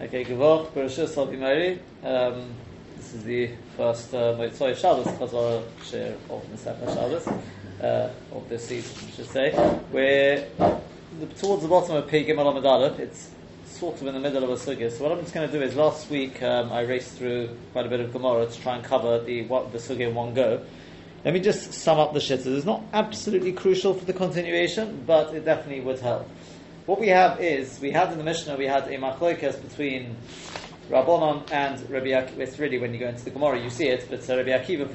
Okay, Gavach, Bereshus Havimari. Um, this is the first uh, Shabbos, Chazor Shir of Nesefer Shabbos, uh, of this season, I should say. We're towards the bottom of Pei Gimel It's sort of in the middle of a sugya. So what I'm just going to do is, last week um, I raced through quite a bit of Gemara to try and cover the what, the sugya in one go. Let me just sum up the shittas. It's not absolutely crucial for the continuation, but it definitely would help. What we have is, we had in the Mishnah, we had a machloikas between Rabbanon and Rabbi Akiva. It's really when you go into the Gemara, you see it, but uh, Rabbi Akiva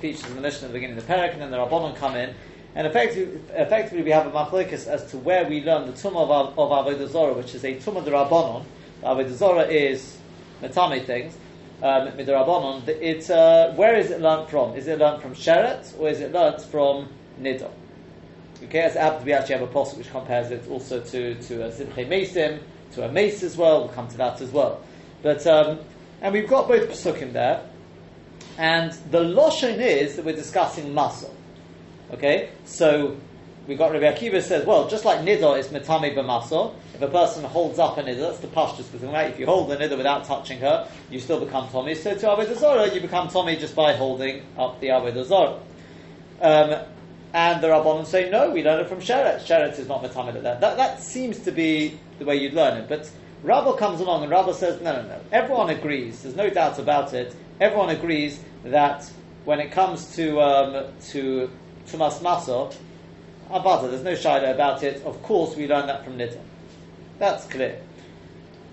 features in the Mishnah at the beginning of the parak, and then the Rabbanon come in, and effectively, effectively we have a machloikas as to where we learn the tumah of, of Avodah Zorah, which is a tumah de Rabbanon. Avodah Zorah is metame things, um. It's uh, where is it learned from? Is it learned from Sheret or is it learned from Nidor? Okay, as Abd, we actually have a post which compares it also to to a Zimche Mesim, to a Mace as well. We'll come to that as well. But um, and we've got both Pesukim there, and the Loshon is that we're discussing muscle. Okay, so we got Rabbi Akiva says, well, just like nidor is metame b'masor, if a person holds up a nidor, that's the pashtus because right? If you hold the nidor without touching her, you still become Tommy. So to Avodah you become Tommy just by holding up the Avodah. Um, and the Rabbanon say, no, we learn it from Sheret. Sheret is not metame that. that. That seems to be the way you'd learn it. But Rabba comes along and Rabba says, no, no, no. Everyone agrees. There's no doubt about it. Everyone agrees that when it comes to um, to Tumas Masor, Abada, there's no shadow about it. Of course, we learn that from Niddah. That's clear.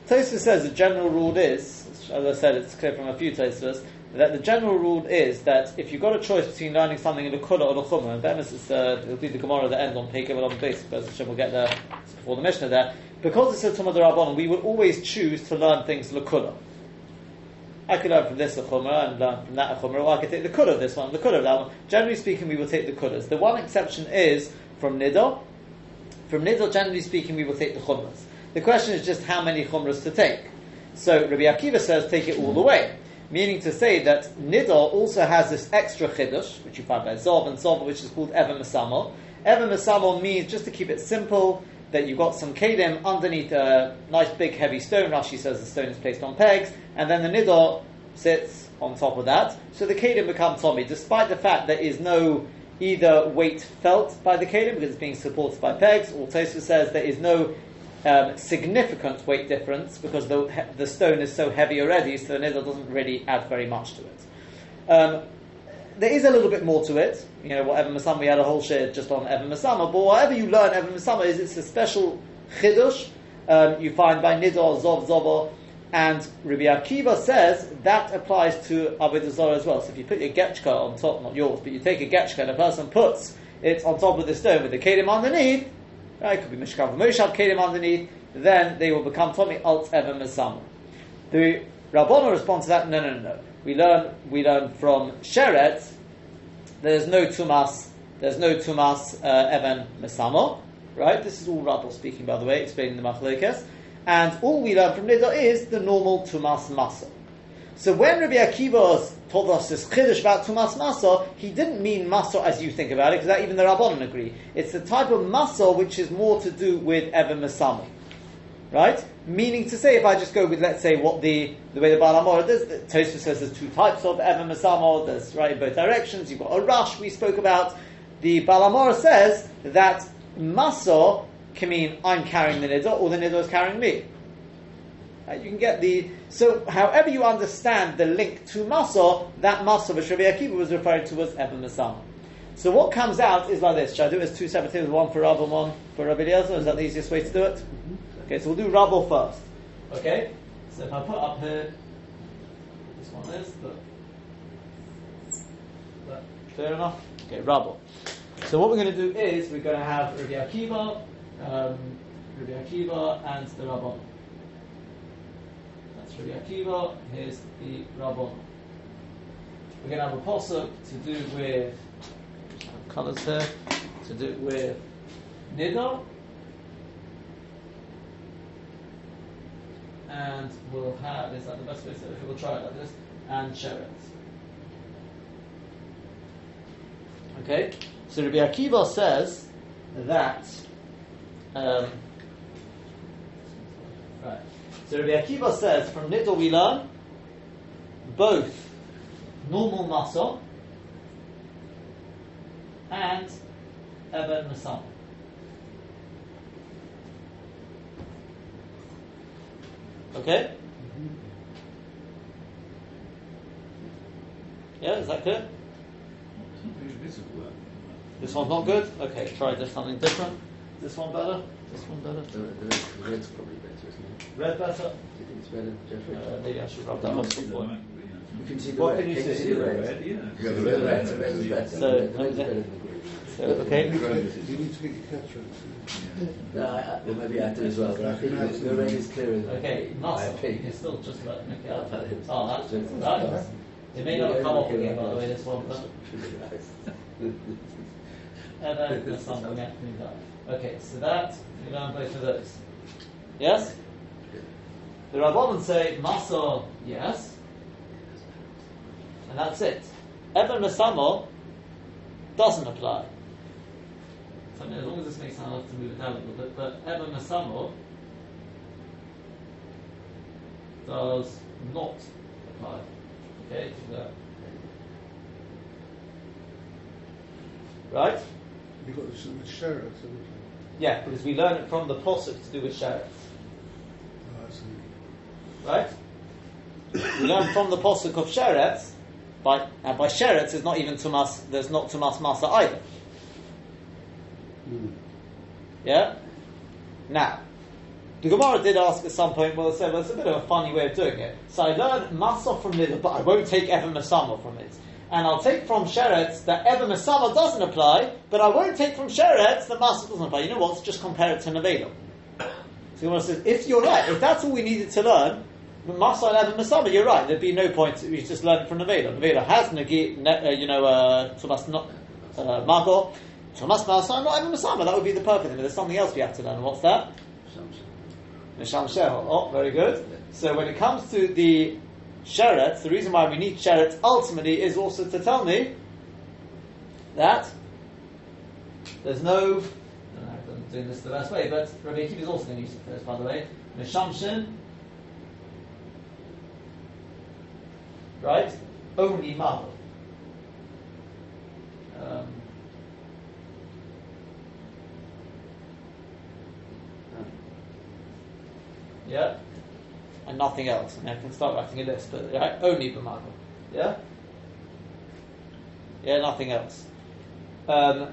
Tosfos says the general rule is, as I said, it's clear from a few Tosfos, that the general rule is that if you've got a choice between learning something in the Kula or the Chumrah, and Bemis is, uh, it'll be the Gemara at the end on Pekel on the base, because we'll get there before the Mishnah there, because it's a Tumah Rabbanon, we will always choose to learn things Lakula. I could learn from this a chumrah and learn from that a chumrah, or I could take the kula of this one, the kula of that one. Generally speaking, we will take the kulas. The one exception is from Nidor. From Nidor, generally speaking, we will take the chumras. The question is just how many chumras to take. So Rabbi Akiva says take it all the way, meaning to say that Nidor also has this extra chiddush, which you find by Zov and Zov, which is called Evan Masamo. Evan Masamo means, just to keep it simple, that you've got some kelim underneath a nice big heavy stone. Rashi says the stone is placed on pegs, and then the Nidor sits on top of that. So the kelim become Tommy, despite the fact there is no either weight felt by the kelim because it's being supported by pegs, or Tosfos says there is no um, significant weight difference because the, the stone is so heavy already, so the nidal doesn't really add very much to it. Um, there is a little bit more to it. You know, whatever Masama, we had a whole share just on Evan Masama, but whatever you learn Evan Masama is it's a special chidush um, you find by Nidor, Zov, Zobo, and Rabbi Akiva says that applies to Avodah Zarah as well. So if you put your getchka on top, not yours, but you take a getchka and a person puts it on top of the stone with the kelim underneath, right, it could be Mishkav Moshav kelim underneath, then they will become Tommy Alt Evan Masam. The Rabbana responds to that, no, no, no. We learn, we learn from Sheret, there's no Tumas, there's no Tumas uh, Evan Masamo, right? This is all Rabbah speaking, by the way, explaining the Machlekes. And all we learn from Nidor is the normal Tumas Masa. So when Rabbi Akiva told us this chiddush about Tumas Masa, he didn't mean Masa as you think about it, because even the Rabbanon agree. It's the type of Masa which is more to do with Evan Masami. Right? Meaning to say, if I just go with, let's say, what the, the way the Balamora does, Tosfos says there's two types of Evan Masamo, there's right in both directions, you've got a rush we spoke about. The Balamora says that Masa can mean I'm carrying the nidor or the nidor is carrying me. Right, you can get the so however you understand the link to masa, that masa which Rabbi Akiva was referring to was Eben Masam. So what comes out is like this. Should I do it as two separate things, one for Rav and one for Rabbi Eliezer? Is that the easiest way to do it? Mm-hmm. Okay, so we'll do Rav first. Okay, so if I put up here, this one is, but clear enough? Okay, Rav. So what we're going to do is we're going to have Rabbi Akiva um, Rabbi Akiva and the Rabbon. That's Rabbi Akiva, here's the Rabbon. We're going to have a posuk to do with colours here, to do with Nidor. And we'll have, is that the best way to say it? We'll try it like this, and Sheret. Okay? So Rabbi Akiva says that um, Right. So Rabbi Akiva says from Nidor we learn both normal muscle and Eben Masam. Okay? Yeah, is that visible. This one's not good? Okay, try just something different. This one better? This one better? The, the, red's probably better? Red better? Do you think it's better, Jeffrey? Uh, maybe I should rub that off some point. you can see the what red. can you Can see? the red? Red, yeah. Yeah, the red, red, the red is better. So, the red is okay. better than the green. So, okay. You need to make a catchphrase. No, I, I, well, maybe I do as well, but I think the, the red is clearer than Okay, my muscle. You opinion. can still just let make it up. That is- Oh, that's that. It may not have come off again, by the way, this one, but and then the sun will get cleaned up. Okay, so that we learn both of those. Yes? The Rabbanon say muscle, yes, and that's it. Eben Masamo doesn't apply. So I mean, as long as this makes sense, I'll have to move it down a little bit, but Eben Masamo does not apply. Okay, so. Right? You've got this with Sheriff? Yeah, because we learn it from the posuk to do with Sheretz. Right? we learn from the posuk of Sheretz, by, and by Sheretz is not even Tumas, there's not Tumas Masa either. Mm. Yeah? Now, the Gemara did ask at some point, well, say, well, it's a bit of a funny way of doing it. So I learned Masa from Nidr, but I won't take Evan Masama from it. And I'll take from Sheretz that Evan Masama doesn't apply, but I won't take from Sheretz that Masa doesn't apply. You know what? Let's just compare it to Nevela. So the Gemara says, if you're right, if that's all we needed to learn, Masa and Evan Masama, you're right. There'd be no point. We just learn from Nevela. Nevela has Nagi, ne, uh, you know, uh, Tumas not uh, Mago, Tumas Masa, not Evan Masama. That would be the perfect thing. But there's something else we have to learn. What's that? Misham Shehol. Oh, very good. So when it comes to the Sheret, the reason why we need Sheret ultimately is also to tell me that there's no. I don't know if I'm doing this the best way, but Rabbi Akiva is also going to use it first, by the way. Mishamshin, right? Only Marvel. Um, yeah, and nothing else. Mean, I can start writing a list, but right? only b'mago. Yeah, yeah, nothing else. Um,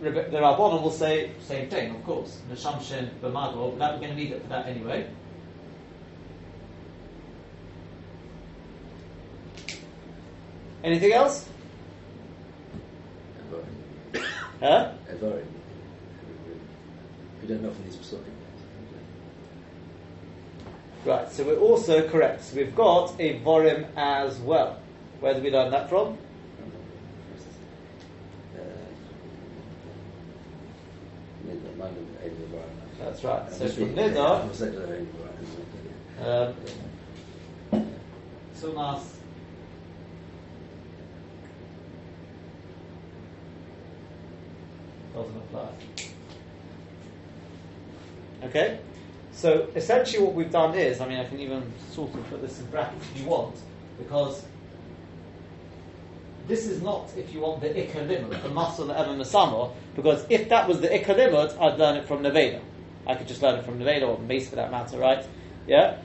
the Rabbanon will say same thing, of course. Neshamshin. That we're going to need it for that anyway. Anything else? Huh? We don't know from these psukim. Right, so we're also correct. So we've got a vorim as well. Where did we learn that from? That's right. So from Nidar, um, Tumas. Doesn't apply. Okay? So essentially what we've done is, I mean I can even sort of put this in brackets if you want, because this is not, if you want, the Ikka the muscle of Evan because if that was the Ikka I'd learn it from Nevela. I could just learn it from Nevela, or Mace for that matter, right? Yeah?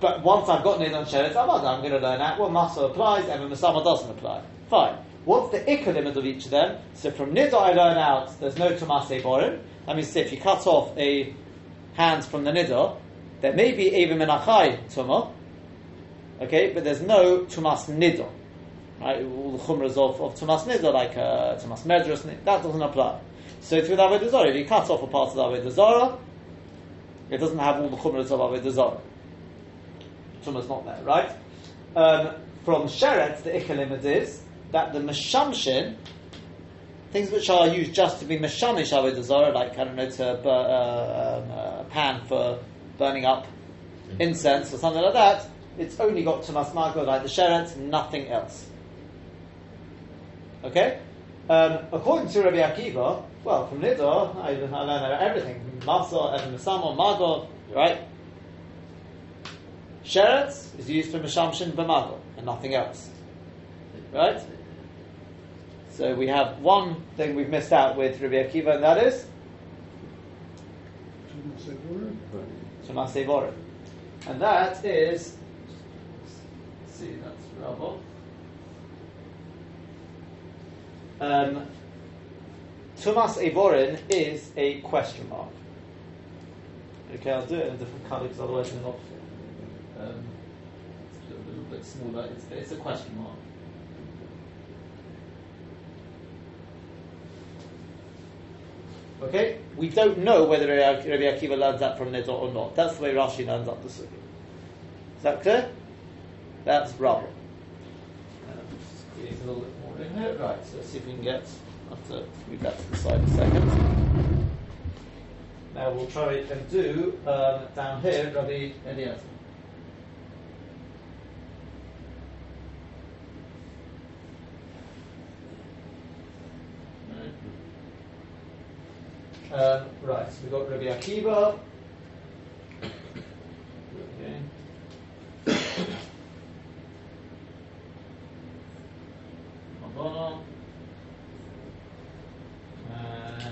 But once I've got Nid on Sheretz, I'm I'm going to learn that. Well, muscle applies, Evan Masamo doesn't apply. Fine. What's the limud of each of them? So from Nida I learn out there's no Tomase Borim. That means if you cut off a hand from the Nida, there may be Eva Menachai Tumah, okay, but there's no Tumas Nida. Right, all the chumras of, of Tumas Nida, like uh, Tumas Medras, that doesn't apply. So it's with Avodah Zarah. If you cut off a part of the Avodah it doesn't have all the chumras of Avodah Zarah. Tuma's not there, right? Um, from Sheret, the Ikkalimid is that the Meshamshin, things which are used just to be Meshamish Avodah Zarah, like, I don't know, to bur- uh, um, a pan for burning up incense or something like that, it's only got to Margot, like the Sheret, nothing else. Okay? Um, according to Rabbi Akiva, well, from Nidor, I, I learn everything. Masa, Evan Masamo, right? Sheretz is used for Mishamshin B'Magol and nothing else. Right? So we have one thing we've missed out with Rabbi Akiva, and that is Shemas Evorim. And that is, see, that's Rabbo. Um, Tumas Evorin is a question mark. Okay, I'll do it in a different colour because otherwise it's not. Um, it's a little bit smaller. It's, it's a question mark. Okay, we don't know whether Rabbi Akiva learns that from Nidor or not. That's the way Rashi learns up the Sukkah. Is that clear? That's rubble. Squeeze a little bit more in here. Right, so let's see if we can get. I have to move that to the side a second. Now we'll try and do um, down here Rabbi Eliezer. Um, right, so we've got Rabbi Akiva. Okay. And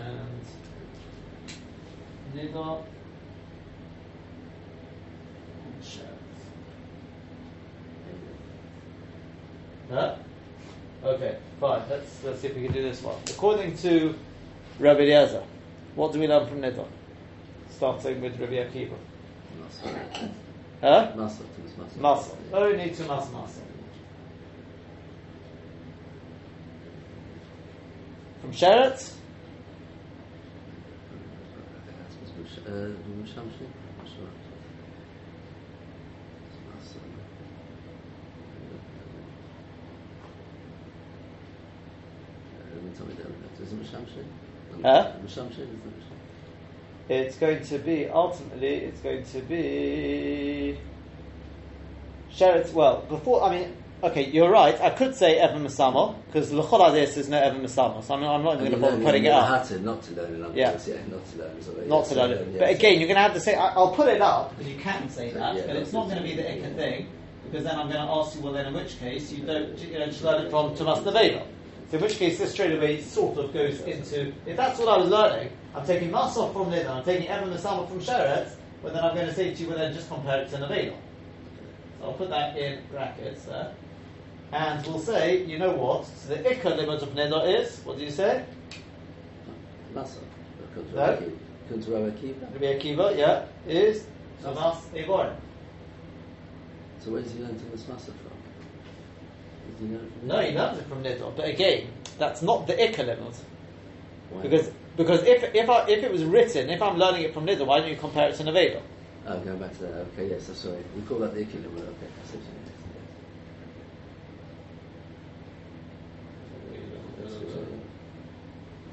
Okay, fine. Let's, let's see if we can do this one. According to Rabbi Eliezer, what do we learn from Nidon? Start saying with Rabbi Akiva. Huh? Masa. Masa. Oh, need to mas masa. From Sheret? Uh, do you want to tell me that? Is it Masa? Huh? Mushamshi? Is it Mushamshi? It's going to be, ultimately, it's going to be. Sheretz, well, before, I mean, okay, you're right, I could say Evan Masamo, because L'chol Adis is no Evan Masamo, so I'm, I'm not even going to bother putting it up. Had to, not to learn in Yeah. yeah. yeah, not to learn. So, Not to learn it. But again, you're going to have to say, I- I'll put it up, because you can say that, Yeah, but it's not going to be the Ikka thing, because then I'm going to ask you, well, then in which case you don't, you know, just learn it from Tomas Nevela. So in which case this straight away sort of goes into, if that's what I was learning, I'm taking Masov from Nidon, I'm taking Evan Masama from Sheretz, but then I'm going to say to you, well, then just compare it to Nevela. So I'll put that in brackets there. And we'll say, you know what? So the Ikka limit of Nidor is, what do you say? Comes No. Comes Rabbi Akiva. Rabbi Akiva, yeah, is Tomas Evorim. So where does he learn to this muscle from? Does he learn from No, he learns it from Nidor, but again, that's not the Ikka limit. Why? Because because if if I, if it was written, if I'm learning it from Nidor, why don't you compare it to Nevela? Oh, going back to that. Okay, yes, I'm sorry. We call that the equivalent. Okay, I see what you mean.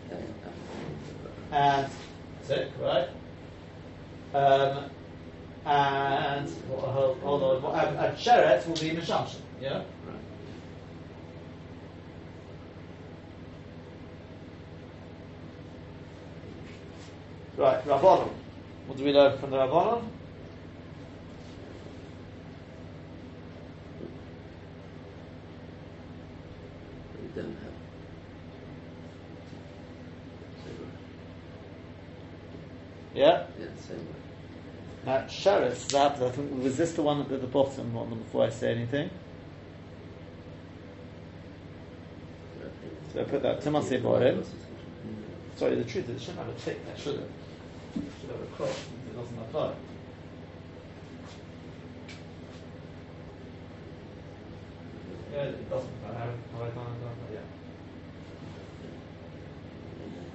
Yeah, yeah. And tick, right? Um, and well, hold, hold on, well, and, and Sheret will be Mishamshin, yeah. Right. Right, Rabbanon. What do we learn from the Rabbanon? We don't have. Yeah. Yeah, same word. Now, Sheret, that I think was this the one at the bottom one before I say anything? So I put that Tomas Evorim. Sorry, the truth is it shouldn't have a tick there, should it? It should have a cross, since it doesn't apply. Yeah, it doesn't. I have, have I done, done that? Yeah.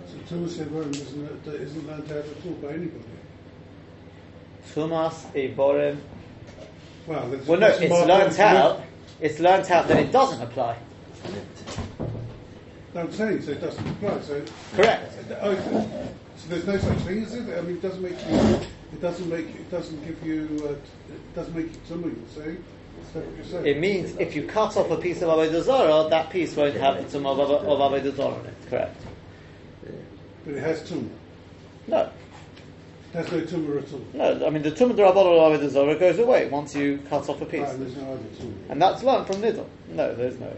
So Thomas Evorim isn't, isn't learned out at all by anybody. Tumas Evorim. Well, Well, no, it's learnt out. It's learnt out that it doesn't apply. No, I'm saying, so it doesn't apply. So, Correct. Oh, so there's no such thing, is it? I mean, it doesn't make you, it doesn't make, it doesn't give you, uh, it doesn't make you something, you see? Is that what you're? It means if you cut off a piece of Avodah Zarah, that piece won't have the tum of, of Avodah Zarah in it. Correct. But it has two. No. There's no tumor at all. No, I mean the tumah derabbanon avodah zara goes away once you cut off a piece, Right, no tumor. and that's learned from nidal. No, there's no.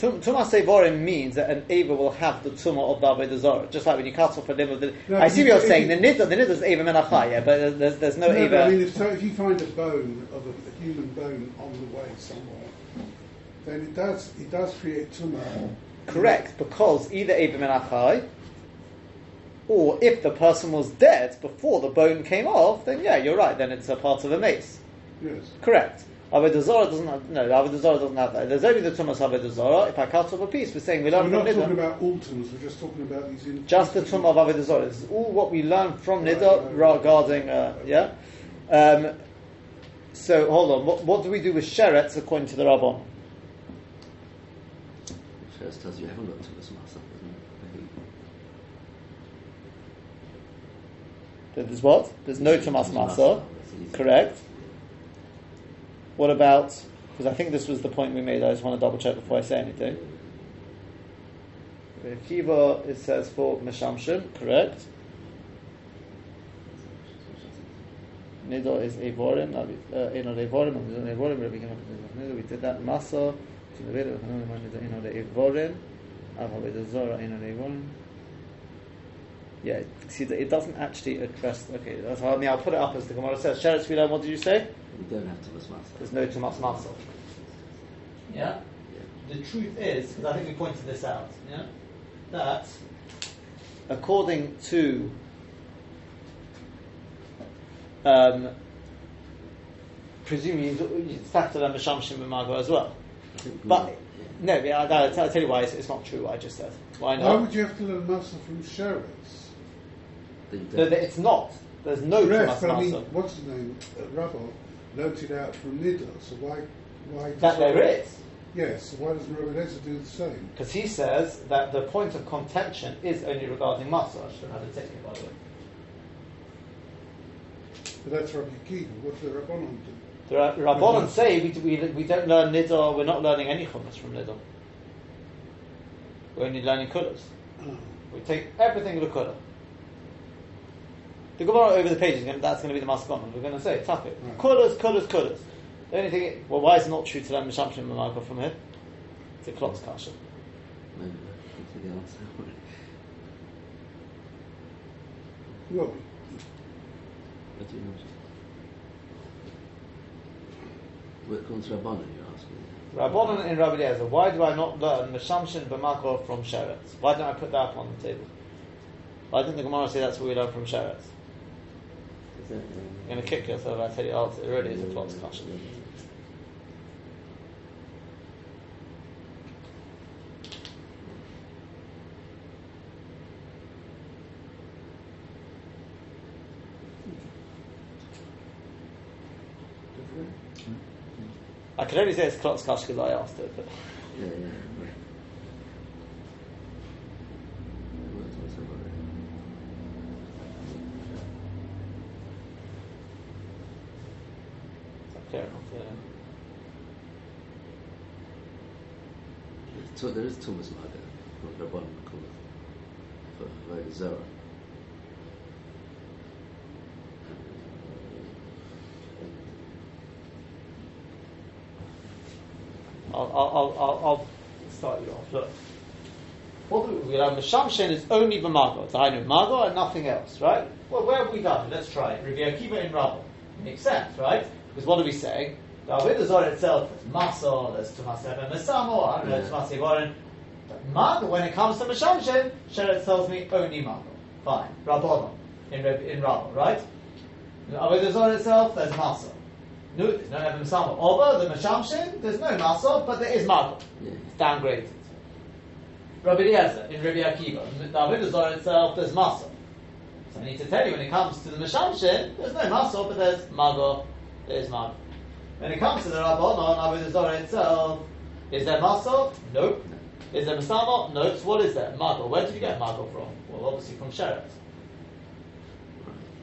Tum- Tumah sevorim means that an ava will have the tumah of the avodah just like when you cut off a limb of the. No, I see what you're saying. The nidal, the nidal is ava menachai, yeah, but there's, there's no, No, ava. I mean, if, so if you find a bone of a, a human bone on the way somewhere, then it does it does create tumor. Correct, because either ava menachai, or if the person was dead before the bone came off, then yeah, you're right. Then it's a part of a mace. Yes. Correct. Avodah Zarah doesn't have, no, Avodah Zarah doesn't have that. There's only the Tumas Avodah Zarah. If I cut off a piece, we're saying we So learn we're from not talking Niddah. about all tumors. We're just talking about these. In- Just the Tumah of Avodah Zarah. This is all what we learn from Right, Niddah right, right. regarding, uh, yeah? Um, so, hold on. What, what do we do with Sheretz according to the Rabbon? First tells you haven't got too much muscle, doesn't it? There's what? There's no Tumas Masa. Correct. What about, because I think this was the point we made, I just want to double check before I say anything. Kiva, it says for Meshamshin, correct. Nidor is Evorim, Eno uh, Evorim, Nidor Evorim, Rabbi Gimel, Nidor, we did that, Masa, to the Veda, Eno Evorim, Avavid Zora, Eno Evorim. Yeah, see, it doesn't actually address. Okay, that's how, I mean, I'll put it up as the Gemara says. Sheretz Filah, what did you say? We don't have too much muscle. There's no Tumas Masel. Yeah? Yeah. The truth is, because I think we pointed this out, yeah, that according to um, presumably you factor in Mishamshim and Margot as well. I think we- But no, yeah, I'll, I'll tell you why it's, it's not true. What I just said. Why not? Why would you have to learn muscle from Sheretz? That you No, don't- it's not. There's no Correct, Tumas but I mean, what's his name? Uh, Rabbi noted out from Nidda. So why, why? That there is. Yes. So why doesn't Rabbi Eliezer do the same? Because he says that the point of contention is only regarding Matzah. I should have had it taken, by the way. But that's Rabbi Akiva. What's the Rabbanon do? The Ra- Rabbanon say we, we, we don't learn Niddah, we're not learning any Chumash from Niddah. We're only learning Kudas. Oh. We take everything of the Kudah. The Gemara over the pages, gonna- that's going to be the Maskon. We're going to say, tap it. Right. Kudas, Kudas, Kudas. The only thing, well, why is it not true to learn Mishamshim and Marco from here? It's a Klotz Kasha. Maybe I think the answer. Well, What do you know? What comes Rabbanon, you're asking? Rabbanon in Rabbi Eliezer, why do I not learn Mishamshin b'Makor from Sheretz? Why don't I put that up on the table? Why didn't the Gemara say that's what we learn from Sheretz? You're going to kick yourself, I tell you, oh, it really is a plot discussion. I can only say it's Klotz Kash because I asked it, but Yeah, yeah. right. What was about it? it's clear enough. Yeah. Two- There is Thomas Maga, not Rabbanon, called for Zara. I'll, I'll, I'll, I'll, start you off. Look. What we learn? Mishamshin is only b'mago. It's a mago and nothing else, right? Well, where have we done it? Let's try it. Rabbi Akiva in Rabba. Makes sense, right? Because what are we saying? The Avodah Zarah itself is maso, there's Tumas Eben Mesamo, I don't know. Tumas Yevorin. But mago, when it comes to Mishamshin, Sheretz tells me only mago. Fine. Rabbonon in, in Rabba, right? The Avodah Zarah itself, there's maso. No, there's no Eben Mesamo. Over the Mishamshin, there's no maso, but there is mago Yeah. downgraded. Rabbi Eliezer in Rabbi Akiva, the Avodah Zarah itself, there's masa. So I need to tell you, when it comes to the Meshamshin, there's no masa, but there's mago, there's mago. When it comes to the Rabbanon, Avodah Zarah itself, is there masa? Nope. Is there masama? Nope. So what is there? Mago. Where did you get mago from? Well, obviously from Sheret.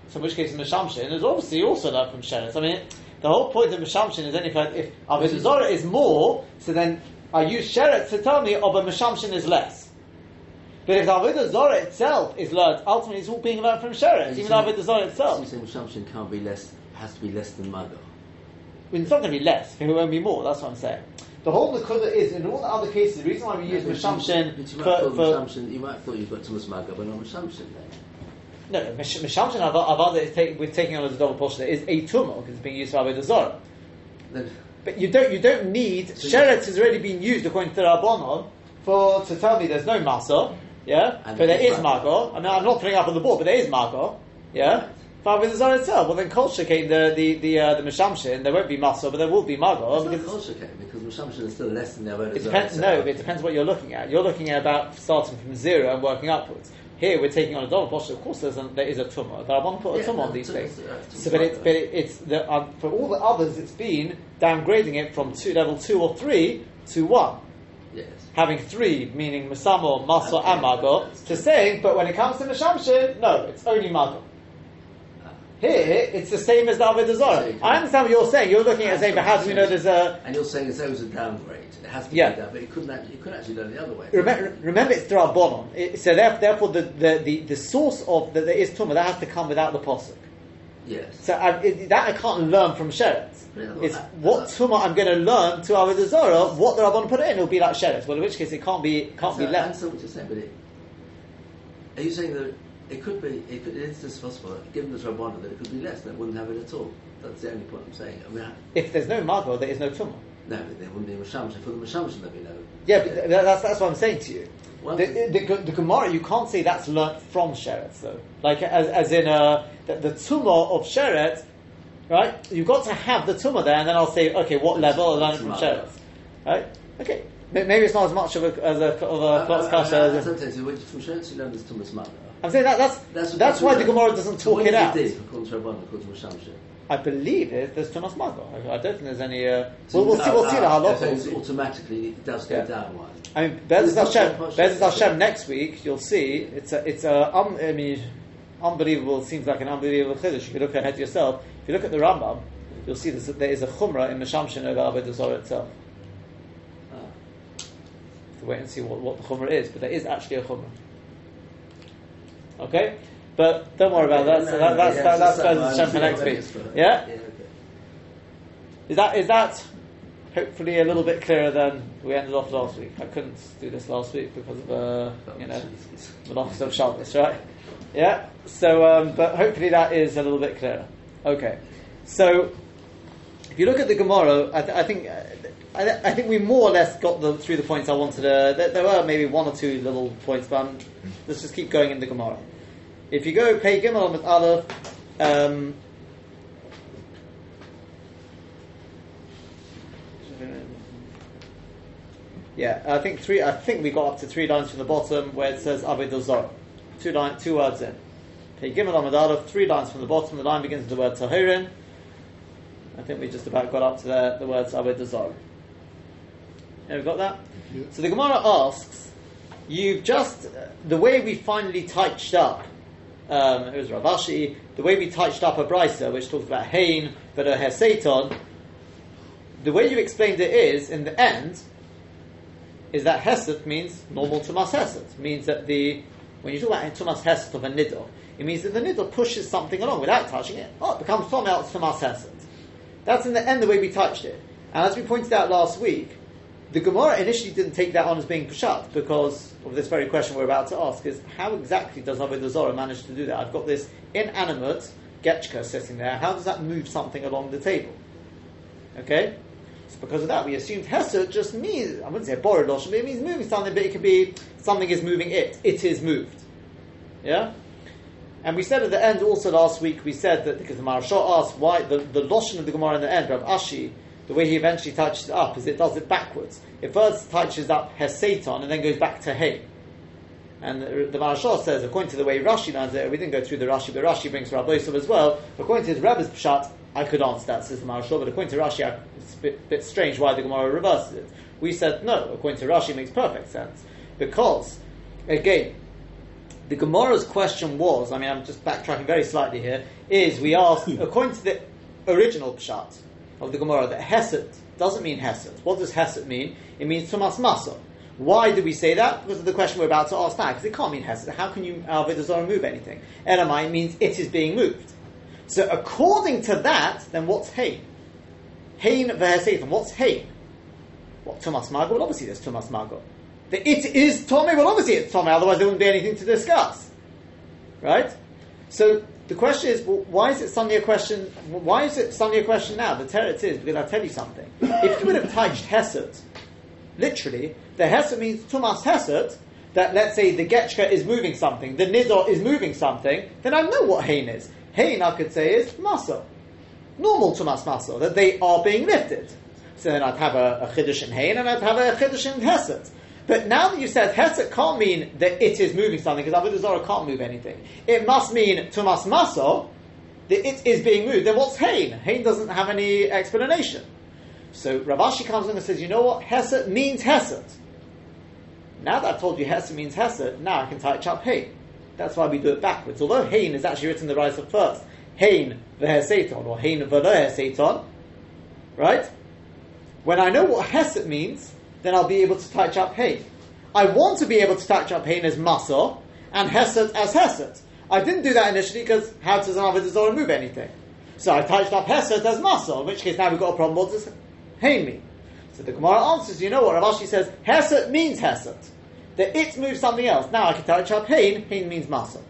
So in which case, Meshamshin is obviously also learned from Sheretz. I mean, the whole point of Meshamshin is only if, if Avodah Zarah is more, so then I use Sheretz to tell me, oh, but Meshamshin is less. But if the Avodah Zorah itself is learned, ultimately it's all being learned from Sheretz, even the Avodah Zorah So itself. you're saying Mishamshin can't be less, has to be less than Maga. Well, it's not going to be less, it won't be more, that's what I'm saying. The whole Nakuda is, in all the other cases, the reason why we use Mishamshin you for, might thought for you might have thought you've got Thomas Maga, but not Mishamshin then. no, Mish- Mishamshin I've, I've is take, we're taking on as a double portion, there is a tumor, because it's being used for Zorah. Then, But you don't, you don't need, So Sheretz has already been used according to the Rabbanon for, to tell me there's no Masa, yeah? And but there is it's is Mago. Mago. I mean, I'm not putting up on the board, but there is Mago, yeah? Right. with the Zorah itself, well then Kol Shekain, the, the, the, uh, the Mishamshin, there won't be Masa, but there will be it's because not Kol because Mishamshin is still less than the Avodah It depends. No, it depends what you're looking at. You're looking at about starting from zero and working upwards. Here we're taking on a double posture. Of course, there's a, there is a tumor. But I want to put a Yeah, tumor on these things. So, but, it, tumor. but it, it's the, um, for all the others, it's been downgrading it from two, level two or three to one, Yes. having three meaning masamo, maso, Okay, and mago. To saying, but when it comes to mishamshin, no, it's only mago. Here, it's the same as the Avodah Zorah. So you can- I understand what you're saying. You're looking at saying, but how do we know there's a And you're saying as though it's a downgrade. It has to Yeah. be that, but it couldn't actually, it could actually go the other way. Remember, remember it's Drabonon. It, so therefore, therefore the, the, the, the source of that there is Tumah, that has to come without the Pasuk. Yes. So I, it, that I can't learn from Sheretz. Yeah, It's that- what Tumah I'm going to learn to Avodah Zorah, what the Rabban put it in, it'll be like Sheretz. Well, in which case it can't be, can't so, be I left. understand what you're saying, but it, are you saying that it could be, it, could, it is just possible, given the Rabbanah, that it could be less, that it wouldn't have it at all? That's the only point I'm saying. I mean, I, If there's no Mago, there is no Tumah. no, there wouldn't be a Mishamshin. For the Mishamshin, there'd be no. Yeah, but th- that's, that's what I'm saying to you. Well, the, the, the, the Gemara, you can't say that's learnt from Sheretz, though. Like, as, as in uh, the, the Tumah of Sheretz, right? You've got to have the Tumah there, and then I'll say, okay, what level I learn from. Sheretz. Right? Okay. Maybe it's not as much of a, as a, of a klotz I- I- kasha as Sometimes, from Sheretz, you learn this Thomas Mother. I'm saying that, that's, that's, That's, why the Gemara doesn't talk it out. It do, according to Rabbanah, according to Mishamshin. I believe it, there's Tumas Mago. I, I don't think there's any. Uh, well, we'll see. We'll see the halacha. so We'll it's see. automatically it does go Yeah. down one. I mean, Bez Hashem, Bez Hashem next week, you'll see, it's a, it's a, um, I mean, unbelievable, seems like an unbelievable chiddush. If you look ahead yourself, if you look at the Rambam, you'll see there's, there is a chumrah in Meshamshin over Avodah itself. Ah. To wait and see what, what the chumrah is, but there is actually a chumrah. Okay? But don't worry about that, so that, that's, that, that's Bez Hashem for next week. Yeah? Is that, is that hopefully a little bit clearer than we ended off last week? I couldn't do this last week because of, uh, you know, the loss of Shabbos, right? Yeah. So, um, but hopefully that is a little bit clearer. Okay. So, if you look at the Gemara, I, th- I think. Uh, I, th- I think we more or less got the, through the points I wanted to. There, there were maybe one or two little points, but I'm, let's just keep going in the Gemara. If you go pay Gimel with Aleph, um, Yeah, I think three. I think we got up to three lines from the bottom where it says Avodah Zorah. Two line, two words in. Okay, Gimel Amud Aleph, three lines from the bottom. The line begins with the word Tahirin. I think we just about got up to the, the words Avodah We got that. Yeah. So the Gemara asks, you've just the way we finally touched up. Um, it was Rav Ashi. The way we touched up a brisa, which talks about Hain, but a Heseton. The way you explained it is, in the end, is that Hesed means normal Tumas Hesed. Means that the when you talk about Tumas Hesed of a Nidor, it means that the Nidor pushes something along without touching it. Oh, it becomes from else Tumas Hesed. That's in the end the way we touched it. And as we pointed out last week, the Gemara initially didn't take that on as being Peshat because of this very question we're about to ask is how exactly does Avodah Zorah manage to do that? I've got this inanimate Getchka sitting there. How does that move something along the table? Okay? So because of that, we assumed Hesed just means, I wouldn't say borrowed but it means moving something, but it could be something is moving it. It is moved. Yeah? And we said at the end also last week, we said that because the Maharsha asked why the, the lotion of the Gemara in the end, Rav Ashi, the way he eventually touches it up is it does it backwards. It first touches up Heseton and then goes back to He. And the, the says, according to the way Rashi learns it, we didn't go through the Rashi, but Rashi brings Rabbi Yosef as well. According to his Rebbe's Pshat, I could answer that, says the Maharsha, but according to Rashi, I- it's a bit, bit strange why the Gemara reverses it. We said, no, according to Rashi, it makes perfect sense. Because, again, the Gemara's question was, I mean, I'm just backtracking very slightly here, is we asked, according to the original Pshat of the Gemara, that Hesed doesn't mean Hesed. What does Hesed mean? It means Tumas Masa. Why do we say that? Because of the question we're about to ask now. Because it can't mean hesed. How can you avodah zarah move anything? Elamai means it is being moved. So according to that, then what's hein? Hein v'heseitim. What's hein? What Tumas Mago? Well, obviously there's Tumas Mago. The it is Tomei. Well, obviously it's Tomei. Otherwise there wouldn't be anything to discuss, right? So the question is, well, why is it suddenly a question? Why is it suddenly a question now? The teretz is because I'll tell you something. If you would have touched Hesed, literally, the Hesed means Tumas Hesed. That let's say the Getchka is moving something, the Nidor is moving something, then I know what Hain is. Hain, I could say, is Masa. Normal Tumas Masa, that they are being lifted. So then I'd have a, a Chiddush in Hain and I'd have a Chiddush in Hesed. But now that you said Hesed can't mean that it is moving something, because Avodah Zarah can't move anything. It must mean Tumas Maso, that it is being moved. Then what's Hain? Hain doesn't have any explanation. So Rav Ashi comes along and says, you know what? Hesed means Hesed. Now that I've told you Hesed means Hesed, now I can touch up Hain. That's why we do it backwards. Although Hain is actually written the right first. Hain v'heseton, or Hain v'leheseton, right? When I know what Hesed means, then I'll be able to touch up Hain. I want to be able to touch up Hain as Masa, and Hesed as Hesed. I didn't do that initially because how does an Zarah move anything? So I touched up Hesed as Masa, in which case now we've got a problem. What does Hain mean? So the Gemara answers, you know what? Rav Ashi says, Hesed means Hesed. That it moves something else. Now I can touch up Hain, Hain means Masa.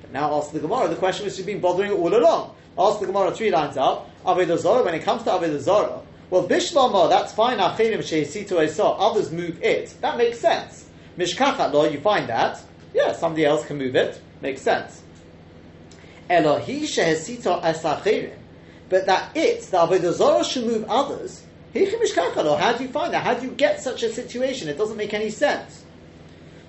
But now ask the Gemara the question which has been bothering all along. Ask the Gemara three lines up. Avodah when it comes to Avodah well, Bishlama, that's fine. Achirim sheisitu esah. Others move it. That makes sense. Mishkachat law, you find that. Yeah, somebody else can move it. Makes sense. Elohi shehesito esachirim. But that it, the Avodah should move others. How do you find that? How do you get such a situation? It doesn't make any sense.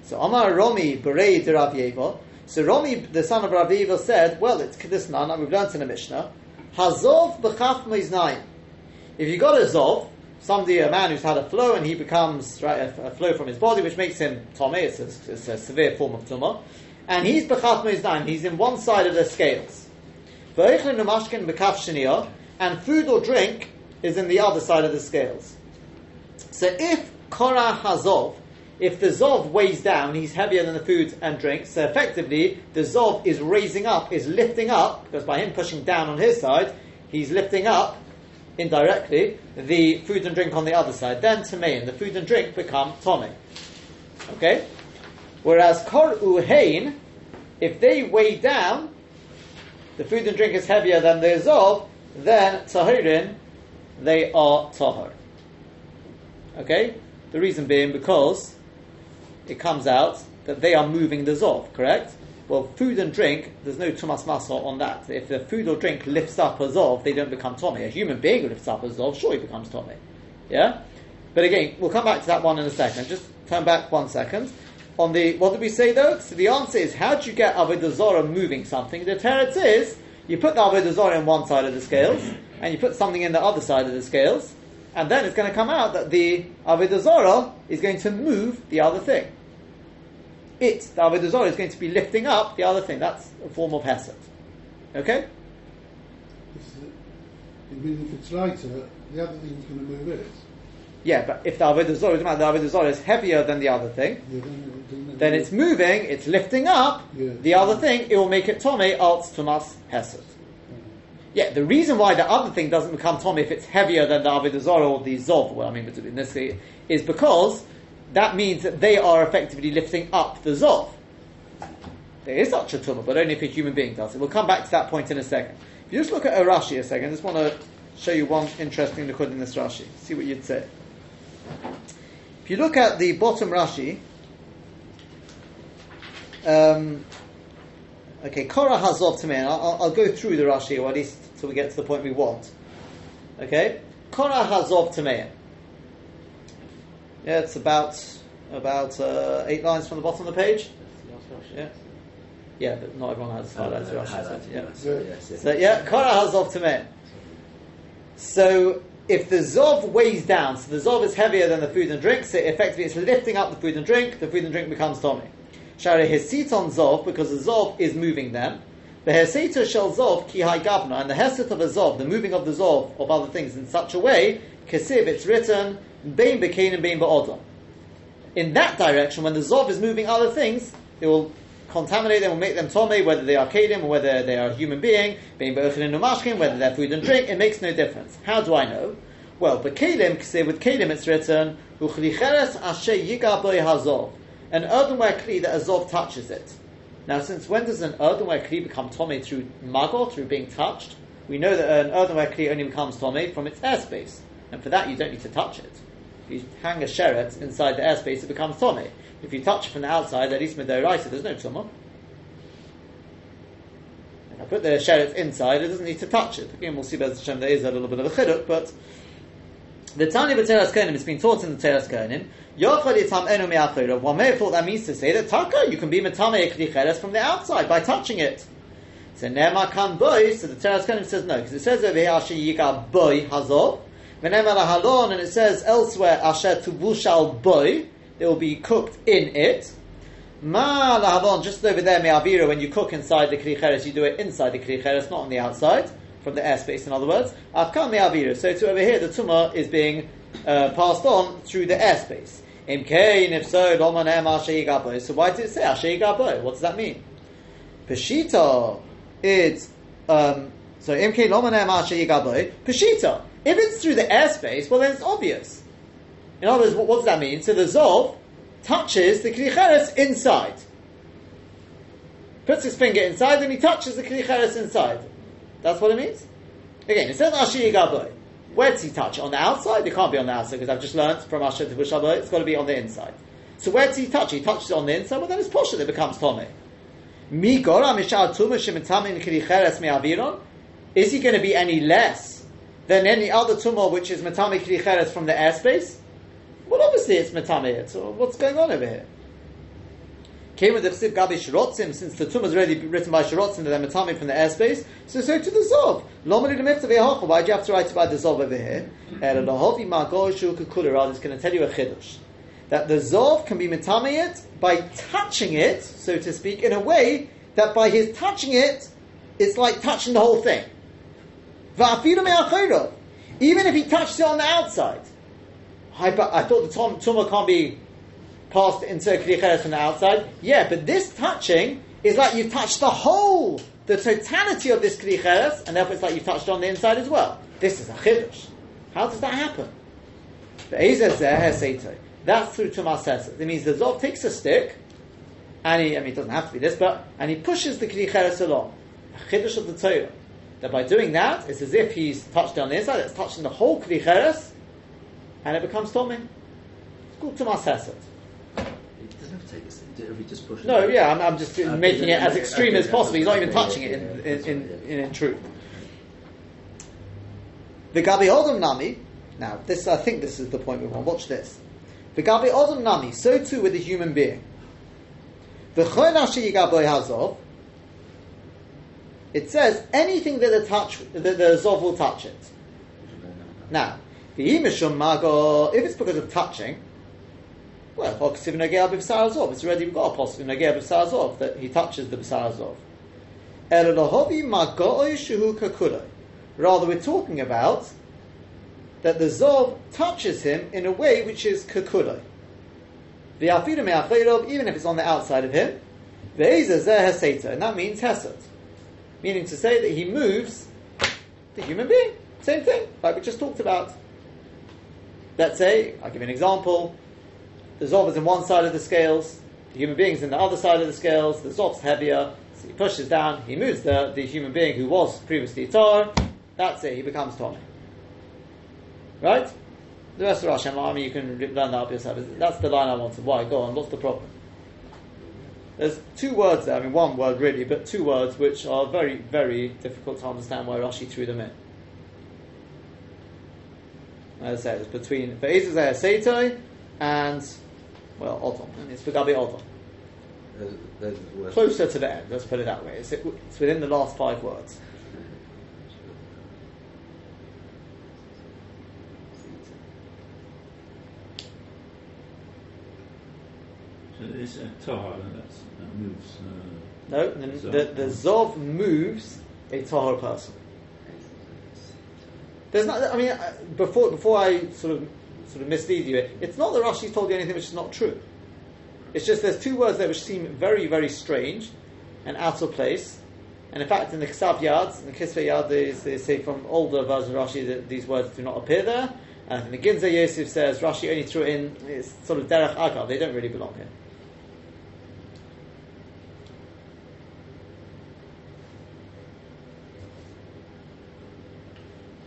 So Amar Romi Berei de Rav. So Romi, the son of Rav said, well, it's this man, we've learned in the Mishnah. Hazov b'chaf moiznayim. If you got a zov, somebody, a man who's had a flow and he becomes right, a, a flow from his body, which makes him tomei, it's a, it's a severe form of tumah, and he's bechat moiznayim, he's in one side of the scales. And food or drink is in the other side of the scales. So if korah hazov, if the zov weighs down, he's heavier than the food and drink. So effectively, the zov is raising up, is lifting up, because by him pushing down on his side, he's lifting up indirectly the food and drink on the other side. Then tamein, the food and drink become tome. Okay. Whereas kor uhein, if they weigh down, the food and drink is heavier than the zov, then tahirin, they are tahor. Okay. The reason being because it comes out that they are moving the Zov, correct? Well, food and drink, there's no Tumas Masa on that. If the food or drink lifts up a they don't become Tomei. A human being lifts up a sure he becomes Tomei. Yeah? But again, we'll come back to that one in a second. Just turn back one second. On the, what did we say though? So the answer is, how do you get Avodah Zorah moving something? The teretz is, you put the Avodah Zorah in one side of the scales, and you put something in the other side of the scales, and then it's going to come out that the Avodah is going to move the other thing it, the Avodah Zorah, is going to be lifting up the other thing. That's a form of Hesed. Okay? It's, uh, I mean, if it's lighter, the other thing's going to move it. Yeah, but if the Avodah Zorah, the Avodah Zorah is heavier than the other thing, Yeah, then, it- then, then it's moving, it's lifting up Yeah. the other thing, it will make it Tome Alt Tomas, Hesed. Yeah, the reason why the other thing doesn't become Tome if it's heavier than the Avodah Zorah or the Zov, well, I mean, in this case, is because that means that they are effectively lifting up the Zov. There is such a tumah, but only if a human being does it. We'll come back to that point in a second. If you just look at a Rashi a second, I just want to show you one interesting look in this Rashi. See what you'd say. If you look at the bottom Rashi, um, okay, Korah Hazov Tamein. I'll, I'll- go through the Rashi, or at least till we get to the point we want. Okay, Korah Hazov Tamein. Yeah, it's about about uh, eight lines from the bottom of the page. Yeah, yeah, but not everyone has highlights. Rashi, so, yeah. So, yes, yes. So yeah, Korah Hazov Tameh. So if the Zov weighs down, so the Zov is heavier than the food and drink, so effectively it's lifting up the food and drink, the food and drink becomes Tommy. Shara Hesit on Zov, because the Zov is moving them. The Hesita shall Zov ki hai gavna, and the Hesit of a Zov, the moving of the Zov of other things in such a way, Kesiv, it's written, Bein Bekain and Bein Ba'odom. in that direction, when the Zov is moving other things, it will contaminate them, will make them tome, whether they are kelim or whether they are a human being, being be'ochin and numashkin, whether they're food and drink, it makes no difference. How do I know? Well, but kelim, say with kelim it's written, Uchlicheres asher yiga boi hazov. An earthenware kli that a zov touches it. Now, since when does an earthenware kli become tome through magot, through being touched? We know that an earthenware kli only becomes tome from its airspace, and for that you don't need to touch it. If you hang a sheret inside the airspace, it becomes tome. If you touch it from the outside, at least medoraisa, there's no tumah. If I put the sheret inside, it doesn't need to touch it. Again, we'll see the Hashem there is a little bit of a chiduk, but the Tanya B'Toras Kohanim has been taught in the Toras Kohanim. Yochel yitam enu me'achirav. One may have thought that means to say that taka, you can be metame ekdicheres from the outside by touching it. So nema kan boy. So the Toras Kohanim says no, because it says over here asher yiga boy hazov. Halon, and it says elsewhere asher tuvushal boy. They will be cooked in it. Ma lahavon, just over there me'avira. When you cook inside the klicheres, you do it inside the klicheres, not on the outside from the airspace, in other words. Afkan me'avira. So to over here, the tumah is being uh, passed on through the airspace. Imkein, if so, loman em asher So why did it say asher What does that mean? Peshita, it's um, so imkein loman em asher Peshita. If it's through the airspace, well then it's obvious. In other words, what, what does that mean? So the zov touches the klicheres inside. Puts his finger inside and he touches the klicheres inside. That's what it means. Again, it says Ashi Yigaboy. Where does he touch? On the outside? It can't be on the outside because I've just learned from Asher to it's got to be on the inside. So where does he touch? He touches on the inside, well then it's Posha that becomes Tome. Is he going to be any less than any other tumah which is Matame Klicheres from the airspace? Well, obviously it's Matame. So what's going on over here? Came with the Chsiv Gabi Shirotzim, since the tumah is already written by Shirotzim, that they're Matame from the airspace, so so to the Zov. Lomari Lemifta Why do you have to write about the Zov over here? And Rather, it's going to tell you a Chiddush. That the Zov can be Matame it by touching it, so to speak, in a way that by his touching it, it's like touching the whole thing. Even if he touched it on the outside. I, I thought the tumah can't be passed into Klicheres from the outside. Yeah, but this touching is like you've touched the whole, the totality of this Klicheres, and therefore it's like you've touched on the inside as well. This is a Chiddush. How does that happen? That's through Tumas It means the Zov takes a stick, and he, I mean, it doesn't have to be this, but, and he pushes the Klicheres along. A Chiddush of the Torah. That by doing that, it's as if he's touched on the inside, it's touching the whole Klicheres, and it becomes Tommy. It's called Tumas Hesed. It doesn't have to take a stick. If he just pushes No, it. yeah, I'm, I'm just Okay, making it as extreme as possible. He's not even touching it in, in, in, in, in truth. The Gabi Odom Nami, now this I think this is the point we want. Watch this. The Gabi Odom Nami, so too with a human being. The Chonashi Yigaboy Hazov, it says anything that the touch that the Zov will touch it. Now, the Imishum Mago, if it's because of touching, well, Hoksiv Nagea Azov, it's already got a Hoksiv Nagea that he touches the B'Sar Azov. Elolahobi Mago'oi Shuhu Kakuloi. Rather, we're talking about that the Zov touches him in a way which is Kakuloi. V'afidu me'achleirov, even if it's on the outside of him, ve'ezah zeh heseta, and that means hesed. Meaning to say that he moves the human being. Same thing, like we just talked about. Let's say, I'll give you an example, the Zov is in one side of the scales, the human being is in the other side of the scales, the Zov's heavier, so he pushes down, he moves the, the human being who was previously Tar, that's it, he becomes Tommy. Right? The rest of Hashem Army, you can learn that up yourself. That's the line I wanted. Why? Go on, what's the problem? There's two words there, I mean one word really, but two words which are very, very difficult to understand why Rashi threw them in. As I said, it's between Ve'ezazeh Seitoi and, well, Odom. And it's Begabi Odom. Those- those are the worst. Closer to the end, let's put it that way. It's, it's within the last five words. It's a tahar that moves. Uh, No, the, Zov. the, the Zov moves a Tahor person. There's not. I mean, uh, before before I sort of sort of mislead you. It's not that Rashi's told you anything which is not true. It's just there's two words there which seem very, very strange and out of place. And in fact, in the Ksav Yad, in the Kisvei Yad, they, they say from older versions of Rashi that these words do not appear there. And in the Ginza Yosef says Rashi only threw in it's sort of Derech Agav, they don't really belong here.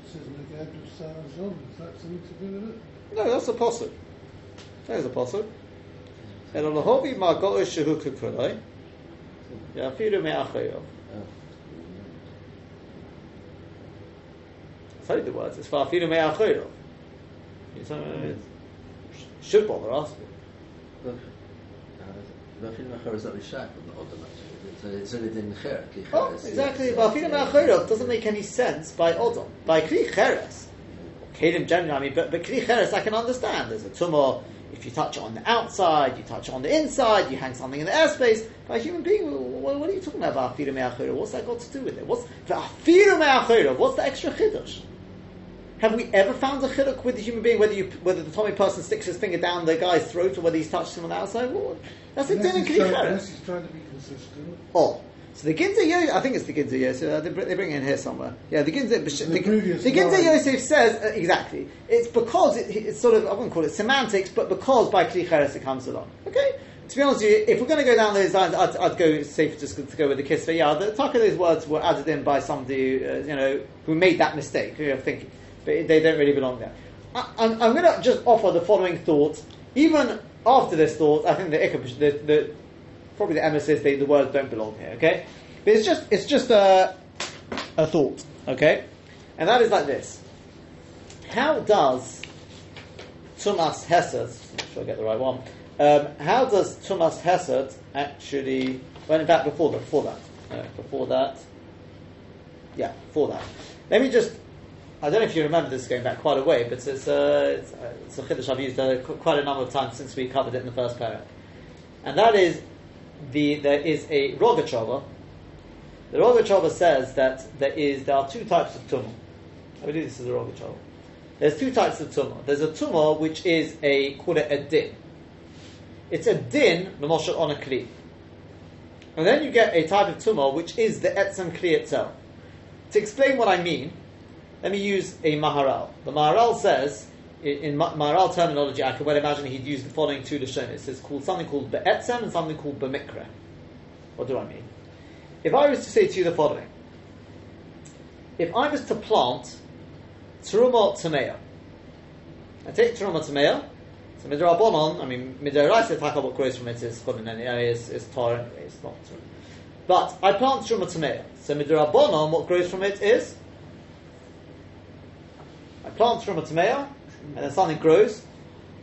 It says Neged of Is that something to do with it? No, that's a possible. That is a possible. And on the Hobi Margot Shehu Kukulai, Yafiru Me'achayov. Tell you the words, it's Fafiru Me'achayov. Should bother us. Rafin Machar is not Rishak on the Odom actually. It's only in Cher. Oh, exactly. Vafilu Me'achayov doesn't make any sense by Odom. By Kli Cheres. Kedim generally, I mean, but, but Kli Cheres I can understand. There's a tumah. If you touch it on the outside, you touch it on the inside, you hang something in the airspace. By a human being, what, what are you talking about? Vafilu Me'achayov? What's that got to do with it? What's Vafilu Me'achayov? What's the extra chiddush? Have we ever found a chiddush with a human being, whether you, whether the Tommy person sticks his finger down the guy's throat or whether he's touched him on the outside? What? That's a din in unless he's trying to be consistent. Oh. So the Ginza Yosef, I think it's the Ginza Yosef, uh, they, they bring it in here somewhere. Yeah, the Ginza, the, The previous the Ginza. Yosef says, uh, exactly, it's because it, it's sort of, I wouldn't call it semantics, but because by Kli Cheres it comes along. Okay? To be honest with you, if we're going to go down those lines, I'd, I'd go safe just to go with the Kisva. Yeah, the talk of those words were added in by somebody, uh, you know, who made that mistake, who I think, but they don't really belong there. I, I'm, I'm going to just offer the following thought. Even after this thought, I think the, the, the probably the Emma says they, the words don't belong here. Okay, but it's just it's just a a thought. Okay, and that is like this: How does Tumas Hesed? Sure I get the right one. Um, how does Tumas Hesed actually? Well, in fact, before that, before that, uh, before that, yeah, before that. Let me just. I don't know if you remember this going back quite a way, but it's, uh, it's, uh, it's a chiddush I've used uh, quite a number of times since we covered it in the first paragraph. And that is the there is a Rogachover. The Rogachover says that there is there are two types of tumah. I believe this is a Rogachover. There's two types of tumah. There's a tumah which is a call it a din. It's a din memosher on a kli. And then you get a type of tumah which is the etzem kli itself. To explain what I mean, let me use a Maharal. The Maharal says, in, in Ma- Maharal terminology, I can well imagine he'd use the following two lashonis. It's called something called be'etzem and something called be'mikra. What do I mean? If I was to say to you the following, if I was to plant Teruma Tamea, I take Teruma Tamea, so Midrabanon, I mean, Midrabanon, taka what grows from it is Chodin, is, is Tar, it's not Teruma. But I plant Teruma Tamea, so Midrabanon, what grows from it is I plant Truma Tamea, and then something grows.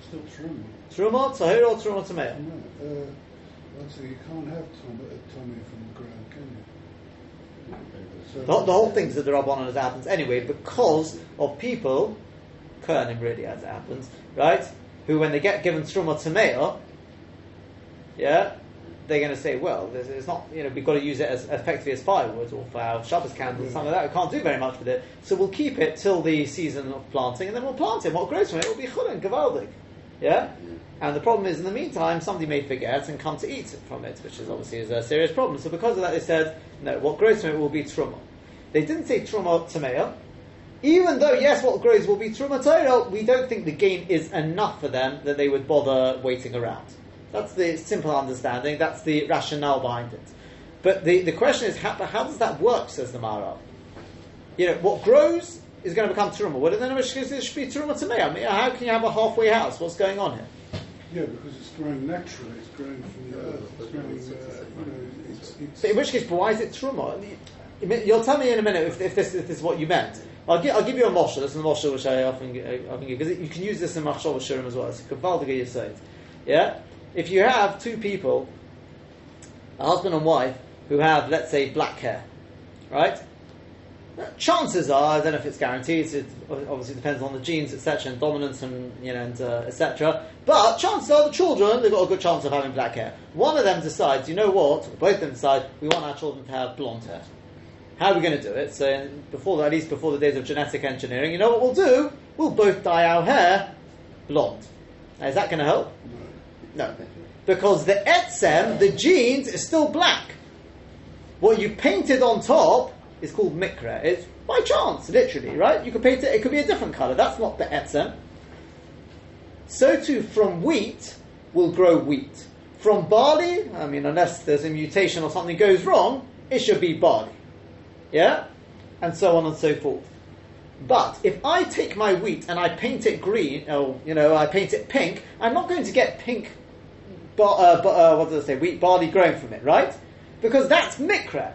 Still true. Truma, Tahira, or Truma Tamea. No, uh, so you can't have Tommy, uh, from the ground, can you? So The, the whole thing's that the Rabbanon as it happens anyway, because of people, Kernim really as it happens, right? Who, when they get given Truma Tamea, yeah, they're going to say, well, it's not, you know, we've got to use it as effectively as firewood or for our Shabbos candles, something like that. We can't do very much with it. So we'll keep it till the season of planting, and then we'll plant it. What grows from it will be chulin, gavaldik. Yeah? And the problem is, in the meantime, somebody may forget and come to eat from it, which is obviously is a serious problem. So because of that, they said, no, what grows from it will be truma. They didn't say truma tamea. Even though, yes, what grows will be truma Torah, we don't think the gain is enough for them that they would bother waiting around. That's the simple understanding. That's the rationale behind it. But the, the question is, how, how does that work? Says the Maharal. You know, what grows is going to become truma. Well, then it should be truma tamei. I mean, how can you have a halfway house? What's going on here? yeah, because it's growing naturally. It's growing from the earth. It's growing. Uh, you know, it's, it's So in which case, why is it truma? You'll tell me in a minute if, if, this, if this is what you meant. I'll, gi- I'll give you a moshe. This is a moshe which I often, gi- I often give because you can use this in machshava shurim as well. It's kavaldiga yisayit. Yeah, if you have two people, a husband and wife, who have let's say black hair, right? Chances are, I don't know if it's guaranteed. It obviously depends on the genes, etc., and dominance, and you know, and uh, etc. But chances are, the children they've got a good chance of having black hair. One of them decides, you know what? Both of them decide we want our children to have blonde hair. How are we going to do it? So before, at least before the days of genetic engineering, you know what we'll do? We'll both dye our hair blonde. Now, is that going to help? No. Because the etzem, the genes, is still black. What you painted on top is called mikra. It's by chance, literally, right? You could paint it, it could be a different colour. That's not the etzem. So too, from wheat will grow wheat. From barley, I mean, unless there's a mutation or something goes wrong, it should be barley. Yeah? And so on and so forth. But if I take my wheat and I paint it green, or you know, I paint it pink, I'm not going to get pink. Bar, uh, bar, uh, what does it say? Wheat barley growing from it, right? Because that's mikra.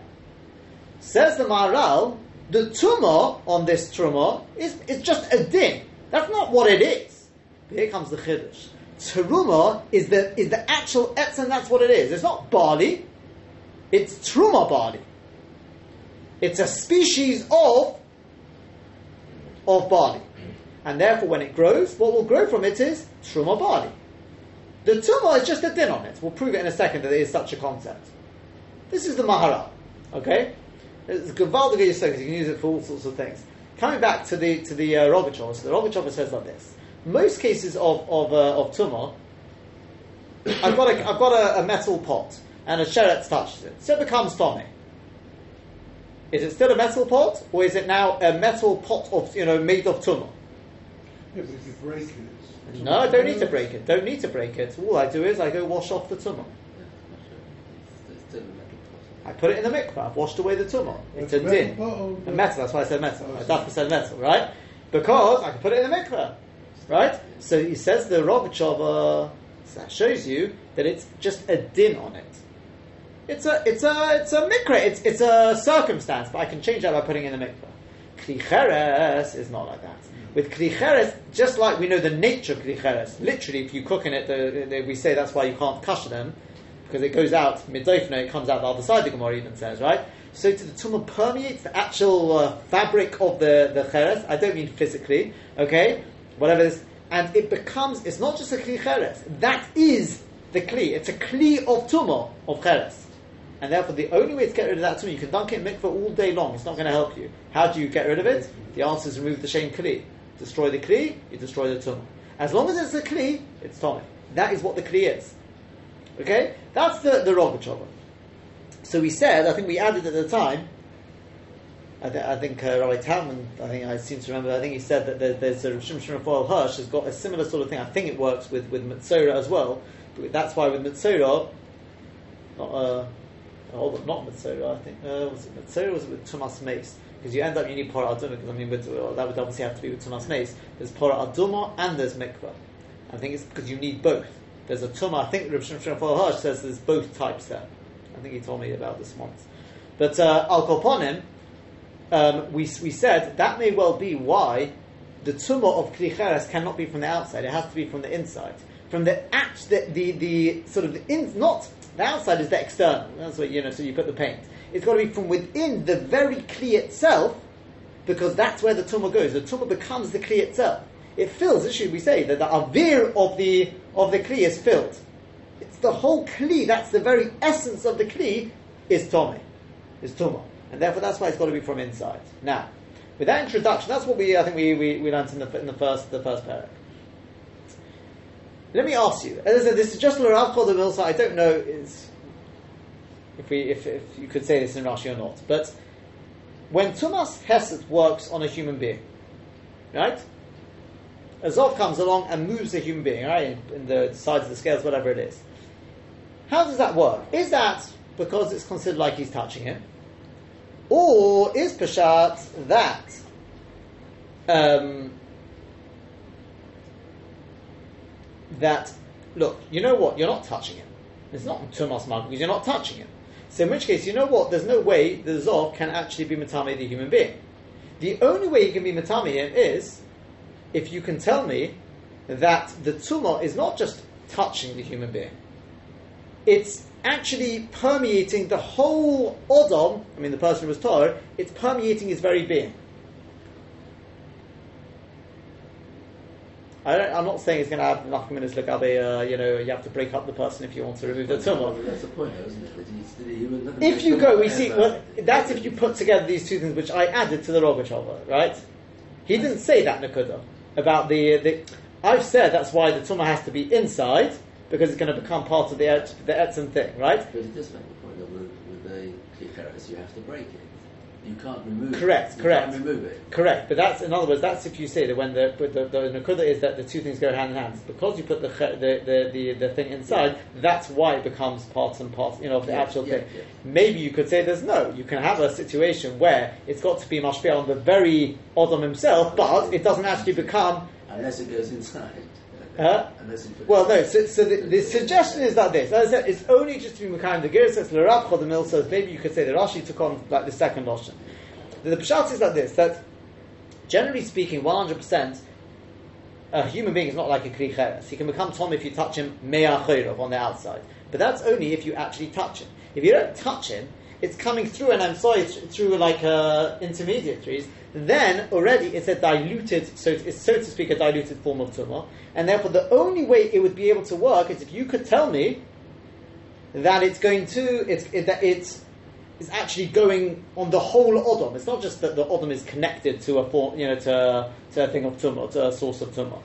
Says the Maharal, the tumah on this truma is it's just a din. That's not what it is. But here comes the chiddush. Truma is the is the actual etz, and that's what it is. It's not barley. It's truma barley. It's a species of of barley. And therefore, when it grows, what will grow from it is truma barley. The tumah is just a din on it. We'll prove it in a second that there is such a concept. This is the Maharal. Okay? It's Gavaldiga Yisod, you can use it for all sorts of things. Coming back to the to the uh, so the Rogachover says like this. Most cases of of, uh, of tumah, I've got a I've got a, a metal pot and a sheretz touches it, so it becomes Tommy. Is it still a metal pot, or is it now a metal pot of you know made of? Yeah, but. No, I don't need to break it. Don't need to break it. All I do is I go wash off the tumah. It's still a metal pot. I put it in the mikvah. I've washed away the tumah. It's a din. pot or A metal. That's why I said metal. Oh, I I see. definitely said metal, right? Because I can put it in the mikvah, right? So he says the Rogachover. So that shows you that it's just a din on it. It's a it's a it's a mikra. It's it's a circumstance, but I can change that by putting in the mikvah. Klicheres is not like that. With klicheres, just like we know the nature of klicheres, literally, if you cook in it, the, the, we say that's why you can't kasher them because it goes out midofna, it comes out the other side. The Gemara even says, right? So to the tumah permeates the actual uh, fabric of the the cheres. I don't mean physically, okay? Whatever it is, and it becomes. It's not just a kli cheres. That is the kli. It's a kli of tumah of cheres. And therefore, the only way to get rid of that tumah, you can dunk it in mikveh all day long. It's not going to help you. How do you get rid of it? The answer is remove the shame kli. Destroy the kli, you destroy the tumah. As long as it's a kli, it's tumah. That is what the kli is. Okay? That's the, the Rogachover. So we said, I think we added at the time, I, th- I think uh, Rabbi Talman, I think I seem to remember, I think he said that there, there's a Shimshon Raphael Hirsch has got a similar sort of thing. I think it works with, with Mitzora as well. But that's why with Mitzora, not, uh, oh, not I think, uh, was it Mitzora or was it with Tumas Meis? Because you end up, you need Pora Aduma, because I mean, well, that would obviously have to be with Tumas Meis. There's Pora Aduma and there's Mikvah. I think it's because you need both. There's a Tumah, I think Shimshon Raphael Hirsch says there's both types there. I think he told me about this once. But uh, Al Koponim, um, we, we said that may well be why the tumah of klicheres cannot be from the outside; it has to be from the inside. From the act, the, the, the sort of the in, not the outside is the external. That's what you know. So you put the paint. It's got to be from within the very kli itself, because that's where the tumah goes. The tumah becomes the kli itself. It fills. Should we say that the avir of the of the kli is filled. It's the whole kli. That's the very essence of the kli is tomei, is tumah, and therefore that's why it's got to be from inside. Now, with that introduction, that's what we I think we, we, we learned in the in the first the first parak. Let me ask you. As I said, this is just Rav called the Milsa. I don't know is if we if, if you could say this in Rashi or not, but when Tumas Hesed works on a human being, right? Azov comes along and moves a human being, right, in, in the sides of the scales, whatever it is. How does that work? Is that because it's considered like he's touching him? Or is Peshat that um, that look, you know what, you're not touching him. It's not Tumas Mag because you're not touching him. So in which case, you know what, there's no way the Zov can actually be Matame the human being. The only way you can be Matame him is if you can tell me that the tumah is not just touching the human being, it's actually permeating the whole Odom, I mean the person who was Torah, it's permeating his very being. I don't, I'm not saying it's going to have enough minutes look up a, uh, you know, you have to break up the person if you want to remove the tumah. That's the point, isn't it? That he's, that he would never If you go, we see, well, that's if you put together these two things which I added to the Rogachover, right? He didn't say that Nakuda about the, the I've said that's why the tumah has to be inside because it's going to become part of the the etzim thing, right? But it does make the point that with, with the klicheres, you have to break it. You can't remove Correct, it. You correct. can't remove it. Correct, but that's in other words that's if you say that when the but the, the nakuda is that the two things go hand in hand because you put the the, the, the, the thing inside that's why it becomes parts and parts you know of the Yeah, actual yeah, thing. yeah. Maybe you could say there's no. You can have a situation where it's got to be mashpia on the very Odom himself, but it doesn't actually become Unless it goes inside. Huh? Unless you put Well, no. So, so the, the suggestion is that this, as I said, it's only just to be Mekayim. The Ger says L'Rab the Mill says maybe you could say that Rashi took on like the second option. The, Peshat is like this: that generally speaking, one hundred percent, a human being is not like a kli cheres. He can become Tom if you touch him me'ah on the outside, but that's only if you actually touch him. If you don't touch him, it's coming through, and I'm sorry, through like uh, intermediaries. Then already it's a diluted, so it's so to speak, a diluted form of tumah, and therefore the only way it would be able to work is if you could tell me that it's going to, it's it, that it's is actually going on the whole odom. It's not just that the odom is connected to a form, you know, to, to a thing of tumah, to a source of tumah.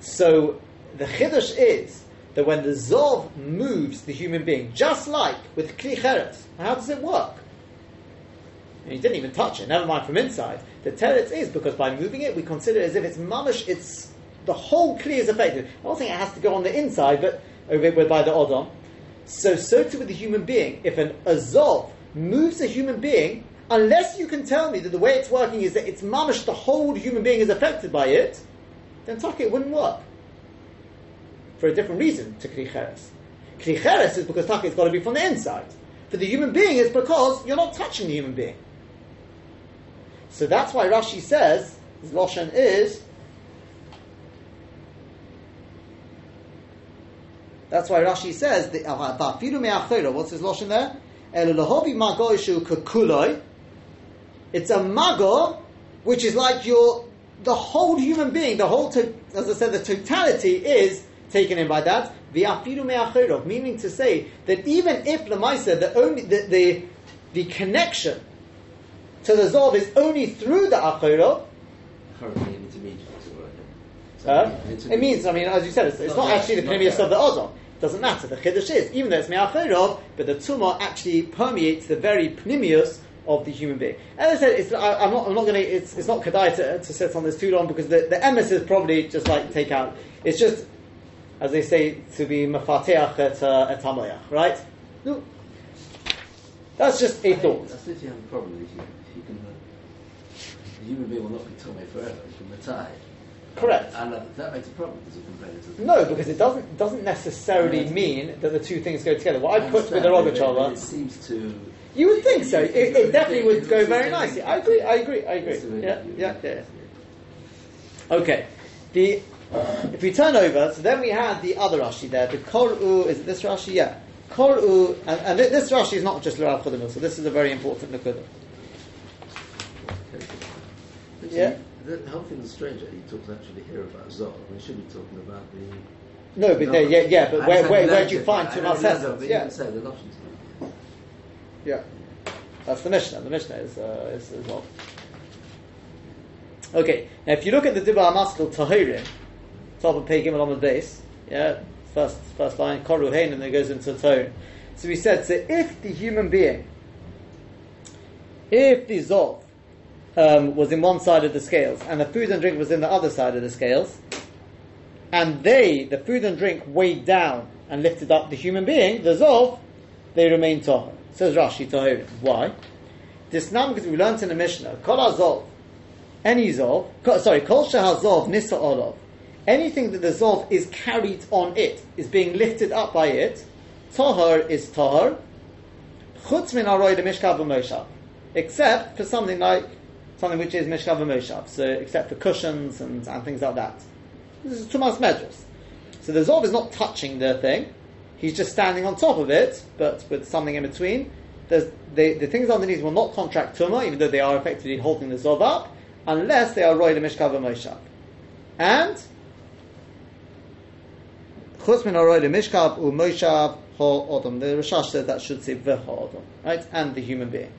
So the chiddush is that when the zov moves the human being, just like with kli cheres, how does it work? And he didn't even touch it. Never mind from inside. The teretz is because by moving it, we consider it as if it's mamish. It's the whole kli is affected. I don't think it has to go on the inside, but over by the odom. So, so too with the human being. If an azov moves a human being, unless you can tell me that the way it's working is that it's mamish, the whole human being is affected by it, then taka it wouldn't work. For a different reason to kli cheres. Kli cheres is because taka it's got to be from the inside. For the human being, it's because you're not touching the human being. So that's why Rashi says his loshen is. That's why Rashi says the uh, me'achera. What's his loshen there? It's a mago, which is like your the whole human being. The whole, to, as I said, the totality is taken in by that. Meaning to say that even if lemaisa the only the, the the connection to the zov is only through the achera. currently an So Huh? It means, I mean, as you said, it's, it's Not not actually the yet. of the ozon. It doesn't matter. The chiddush is, even though it's me'achorov, but the tumah actually permeates the very pneumius of the human being. As I said, it's, I, I'm not, I'm not going to, it's, it's not kedai to, to sit on this too long because the, the emes is probably just like take out. It's just, as they say, to be mafateach at, uh, at hamayach, right? No. That's just a thought. I you have a problem if you, if you can. Uh, the human being will not be tummy forever. You can retire. Correct. And uh, that makes a problem compare it to. the- No, because it doesn't doesn't necessarily mean that the two things go together. What I put with the understand, but It seems to. you would think so. It, it definitely would go very nicely. I agree. I agree. I agree. Yeah, yeah, yeah. Okay. The if we turn over, so then we had the other Rashi there. The Koru is it this Rashi? Yeah. Koru, and, and this Rashi is not just L'Rav Chodemil, so this is a very important Nakuda. But Yeah. The, the whole thing is strange that he talks actually here about Zol. We should be talking about the. No, but there, yeah, yeah, but where, where, the where do you find I two know the narrative, Malsesas? but you Yeah. can say the options. Yeah, that's the Mishnah. The Mishnah is, uh, is as well. Okay, now if you look at the Dibba Amaskal Tahirim, top of Pei Gimel on the base, yeah, first first line, Koru Hein, and then it goes into tone. So we said, so if the human being, if the Zov um, was in one side of the scales and the food and drink was in the other side of the scales, and they, the food and drink, weighed down and lifted up the human being, the Zov, they remain Tahor. Says Rashi Tahirim. Why? This now because we learned in the Mishnah, Kol Azov, any Zov, sorry, Kol Shehazov Nisa Olov, anything that the Zov is carried on it, is being lifted up by it, Tahor is Tahor, Chutz min Aroi Mishkav except for something like, something which is Mishkav v'Moshav, so except for cushions and, and things like that. This is Tumas Medras. So the Zov is not touching the thing, he's just standing on top of it, but with something in between. There's, the, the things underneath will not contract Tumah, even though they are effectively holding the Zov up, unless they are Roy Mishkav v'Moshav. And Chutz min Roy the Mishkav u'Moshav ha'odom. The Rashash said that should say v'ha'odom, right? And the human being.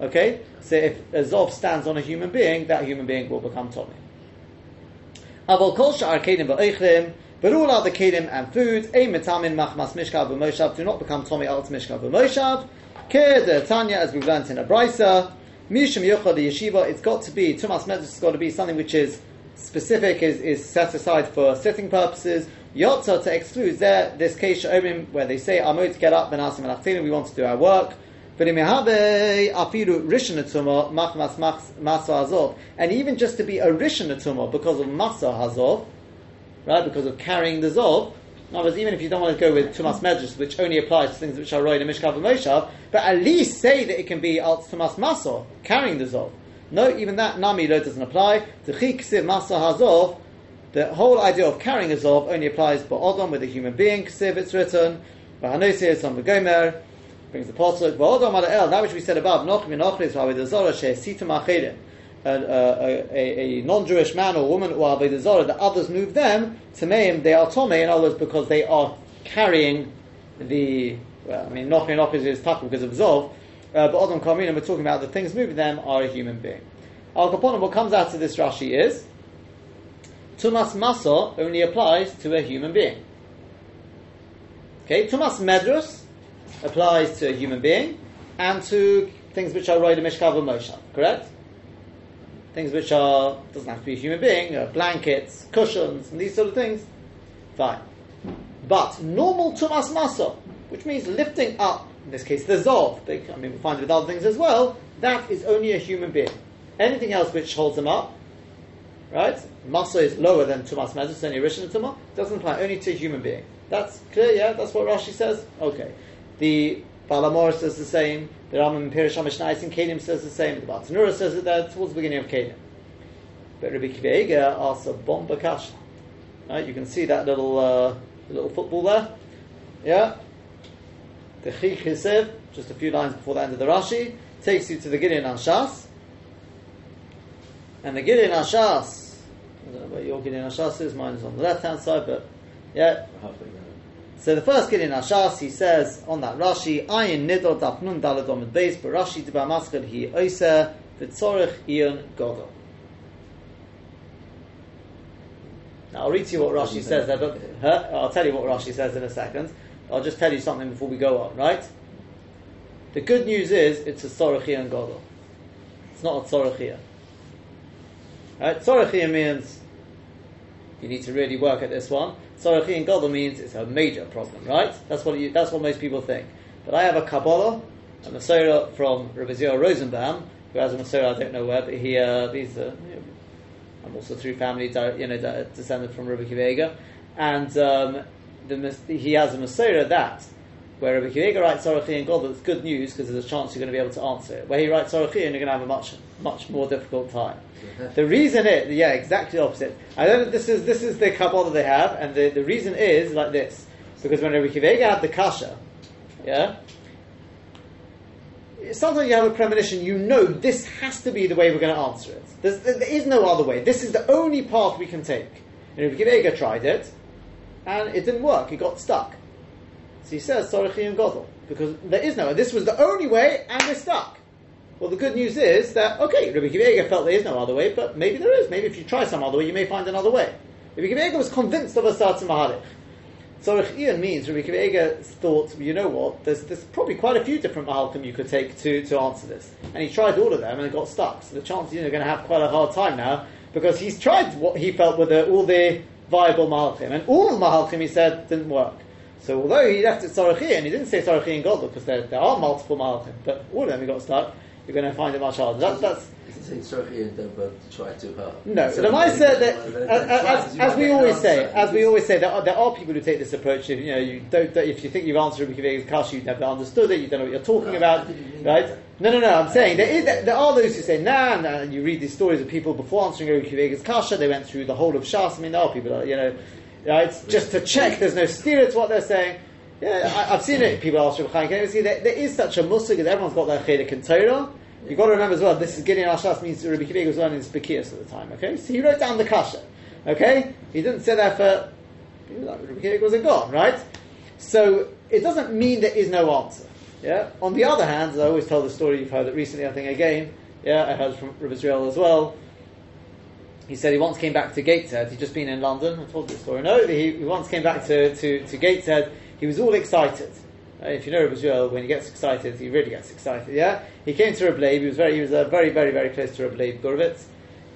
Okay? So if a Zov stands on a human being, that human being will become Tommy. Aval kol sha'ar kedim v'oichlim, but all other kedim and food, ein metamin machmas mishkav v'moshav, do not become tomi alt mishkav v'moshav. Ke the Tanya, as we've learned in a brisa, mishum yochad yeshiva, it's got to be, tumas medrash has got to be something which is specific, is, is set aside for sitting purposes. Yotza to exclude there, this case where they say, Amot get up, ben asim we want to do our work. And even just to be a rishon tumah because of masa hazov, right? Because of carrying the zov. In other words, even if you don't want to go with tumas medrash, which only applies to things which are roid and mishkav and moshav, but at least say that it can be alt tumas masa, carrying the zov. No, even that nami lo doesn't apply. Hazov, the whole idea of carrying a zov only applies for odom with a human being. Ksiv, it's written. V'hanosi on the gomer brings the pasuk. Ala el, that which we said above. Achedim. A, a, a, non-Jewish man or woman or avodah the others move them to meim. They are tome in other words because they are carrying the. Well, I mean, nochim inochlis is tough because of zov. Uh, but Odom Karmina, we're talking about the things moving them are a human being. Al Kaponim, what comes out of this Rashi is Tumas Maso only applies to a human being. Okay, Tumas Medrus applies to a human being and to things which are Roida Mishkav Moshav, correct? Things which are, doesn't have to be a human being, uh, blankets, cushions, and these sort of things, fine. But normal Tumas Maso, which means lifting up, in this case the Zov, I mean we find it with other things as well, that is only a human being. Anything else which holds them up, right? Masa is lower than Tumas Medus, only Rishon Tumah, doesn't apply only to a human being. That's clear, yeah? That's what Rashi says? Okay. The Balamor says the same, the Rambam Pirish Mishnais in Kedim says the same, the Bartanura says it there towards the beginning of Kedim. But Rabbi Akiva asks a bomba kasha. Right? You can see that little uh, little football there. Yeah? The Chich Hisev, just a few lines before the end of the Rashi, takes you to the Gilyon HaShas. And the Gilyon HaShas, I don't know where your Gilyon HaShas is, mine is on the left hand side, but yeah. Halfway. So the first Gilyon HaShas, he says on that Rashi, Ayin Nidol Daf Nun Daladom at base, but Rashi Diba Maskad Hi Oisa, Vitzorich Ion Godel. Now I'll read to you what Rashi says there, but huh? I'll tell you what Rashi says in a second. I'll just tell you something before we go on, right? The good news is it's a Sorach Ion Godel. It's not a Sorach Ion. Right? Tzorachia means you need to really work at this one. Tzorachia in Gadol means it's a major problem, right? That's what you, that's what most people think. But I have a Kabbalah, a Masorah from Rabbi Zio Rosenbaum, who has a Masorah I don't know where, but he uh, he's I'm also through family, you know, descended from Rabbi Akiva Eiger, and um, the, he has a Masorah that where Rabbi Akiva writes Sorochi and God, that's good news because there's a chance you're going to be able to answer it. Where he writes Sorochi and you're going to have a much, much more difficult time. Mm-hmm. The reason is, yeah, exactly opposite. I don't. This is this is the Kabbalah they have, and the, the reason is like this because when Rabbi Akiva had the kasha, yeah. Sometimes you have a premonition, you know this has to be the way we're going to answer it. There's, there is no other way. This is the only path we can take. And Rabbi Akiva tried it, and it didn't work. He got stuck. So he says Sorochi and because there is no. This was the only way, and they're stuck. Well, the good news is that okay, Rabbi Akiva felt there is no other way, but maybe there is. Maybe if you try some other way, you may find another way. Rabbi Akiva was convinced of a Sartzim Mahalich. Tzorich means Rabbi Akiva thought, you know what, there's, there's probably quite a few different Mahalchim you could take to, to answer this. And he tried all of them and got stuck. So the chances you're going to have quite a hard time now because he's tried what he felt were the, all the viable Mahalchim. And all the Mahalchim, he said, didn't work. So although he left it Sorochi and he didn't say Sorochi and Godel because there, there are multiple Malachim, but all of them he got stuck, you're going to find it much harder. That, that's saying Sorochi and try too hard. no. So the Ramai said that, as, then try, as, as we always say, as we always say, there are, there are people who take this approach. If you know, you don't, if you think you've answered Rabbi Akiva Eiger's kasha, you've never understood it, you don't know what you're talking No, about, right? No, no, no. I'm saying there is, there are those who say, nah, nah. And you read these stories of people before answering Rabbi Akiva Eiger's kasha, they went through the whole of Shas. I mean, there are people, that, you know, right? Just to check, there's no steer to what they're saying. Yeah, I, I've seen it. People ask Rabbi Chaim see, there, there is such a musig because everyone's got their chedek and Torah. You've got to remember as well, this is Gilyon HaShas means Rabbi Akiva was learning his at the time, okay? So he wrote down the Kasha, okay? He didn't say that for, Rabbi Akiva wasn't gone, right? So it doesn't mean there is no answer, yeah? On the other hand, as I always tell the story, you've heard it recently, I think, again, yeah, I heard from Rabbi Israel as well, he said he once came back to Gateshead. He'd just been in London. I told the story. No, he, he once came back to, to, to Gateshead. He was all excited. Uh, if you know Rabbi when he gets excited, he really gets excited. Yeah, he came to Rabbi Leib. He was very, he was uh, very, very, very close to Rabbi Leib Gurwicz,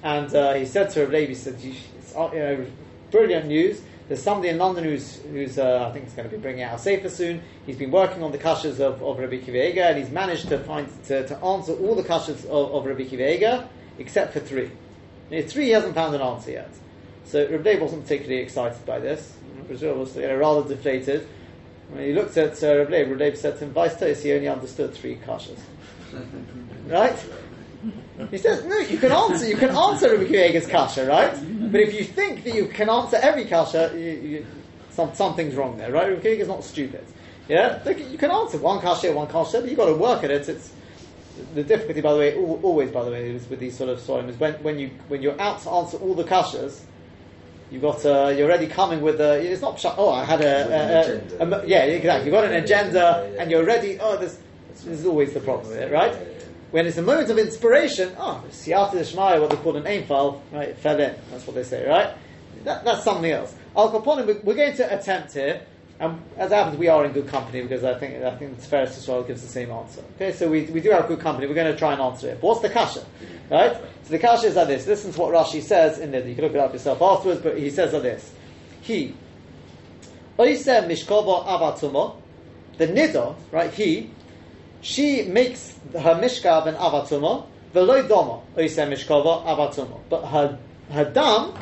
and uh, he said to Rabbi Leib, he said, you, uh, you know, brilliant news. There's somebody in London who's, who's uh, I think, is going to be bringing out sefer soon. He's been working on the kashas of, of Rabbi Akiva Eiger, and he's managed to find to, to answer all the kashas of, of Rabbi Akiva Eiger except for three. And three he hasn't found an answer yet. So Rabbi wasn't particularly excited by this. Brazil was you know, rather deflated. When he looked at uh, Rabbi, Rabbi said to him, Vice Tos, he only understood three kashas. right? He says, no, you can answer, you can answer Rabbi Akiva kasha, right? But if you think that you can answer every kasha, you, you, some, something's wrong there, right? Rabbi is not stupid. Yeah, Look, you can answer one kasha, one kasha, but you've got to work at it. It's the difficulty, by the way, always, by the way, is with these sort of soim is when, when you when you're out to answer all the kashas, you've got uh, you're already coming with a. It's not oh, I had a, a, a, a yeah, exactly. You've got an agenda, and you're ready. Oh, this, this is always the problem with it, right? When it's a moment of inspiration, oh, siyata Shmaya, what they call an aim file, right? It fell in. That's what they say, right? That, that's something else. Al Capone, we're going to attempt here and as happens, we are in good company because I think I think it's fair to Israel gives the same answer. Okay, so we, we do have good company. We're going to try and answer it. But what's the kasha, right? So the kasha is like this. Listen to what Rashi says in there. You can look it up yourself afterwards. But he says like this: He, oise mishkova avatumo, the nida, right? He, she makes her mishkav and avatumo, veloy doma oise mishkova avatumo. But her her dam,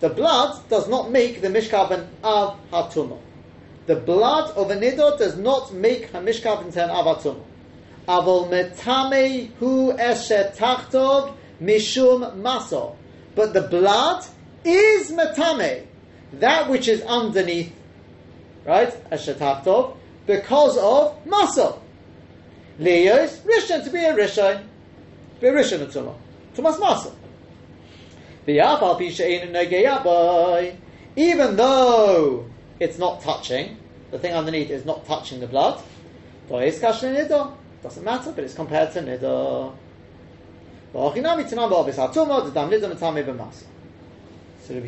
the blood, does not make the mishkav and av hatumo the blood of a nidor does not make Hamishkav into an avatum. Avol metame hu eshet mishum maso. But the blood is metame, that which is underneath, right? Eshet because of maso. Leos rishon to be a rishon, be a rishon atuma, tumas maso. Even though it's not touching. The thing underneath is not touching the blood. Doesn't matter, but it's compared to nidor. So Rabbi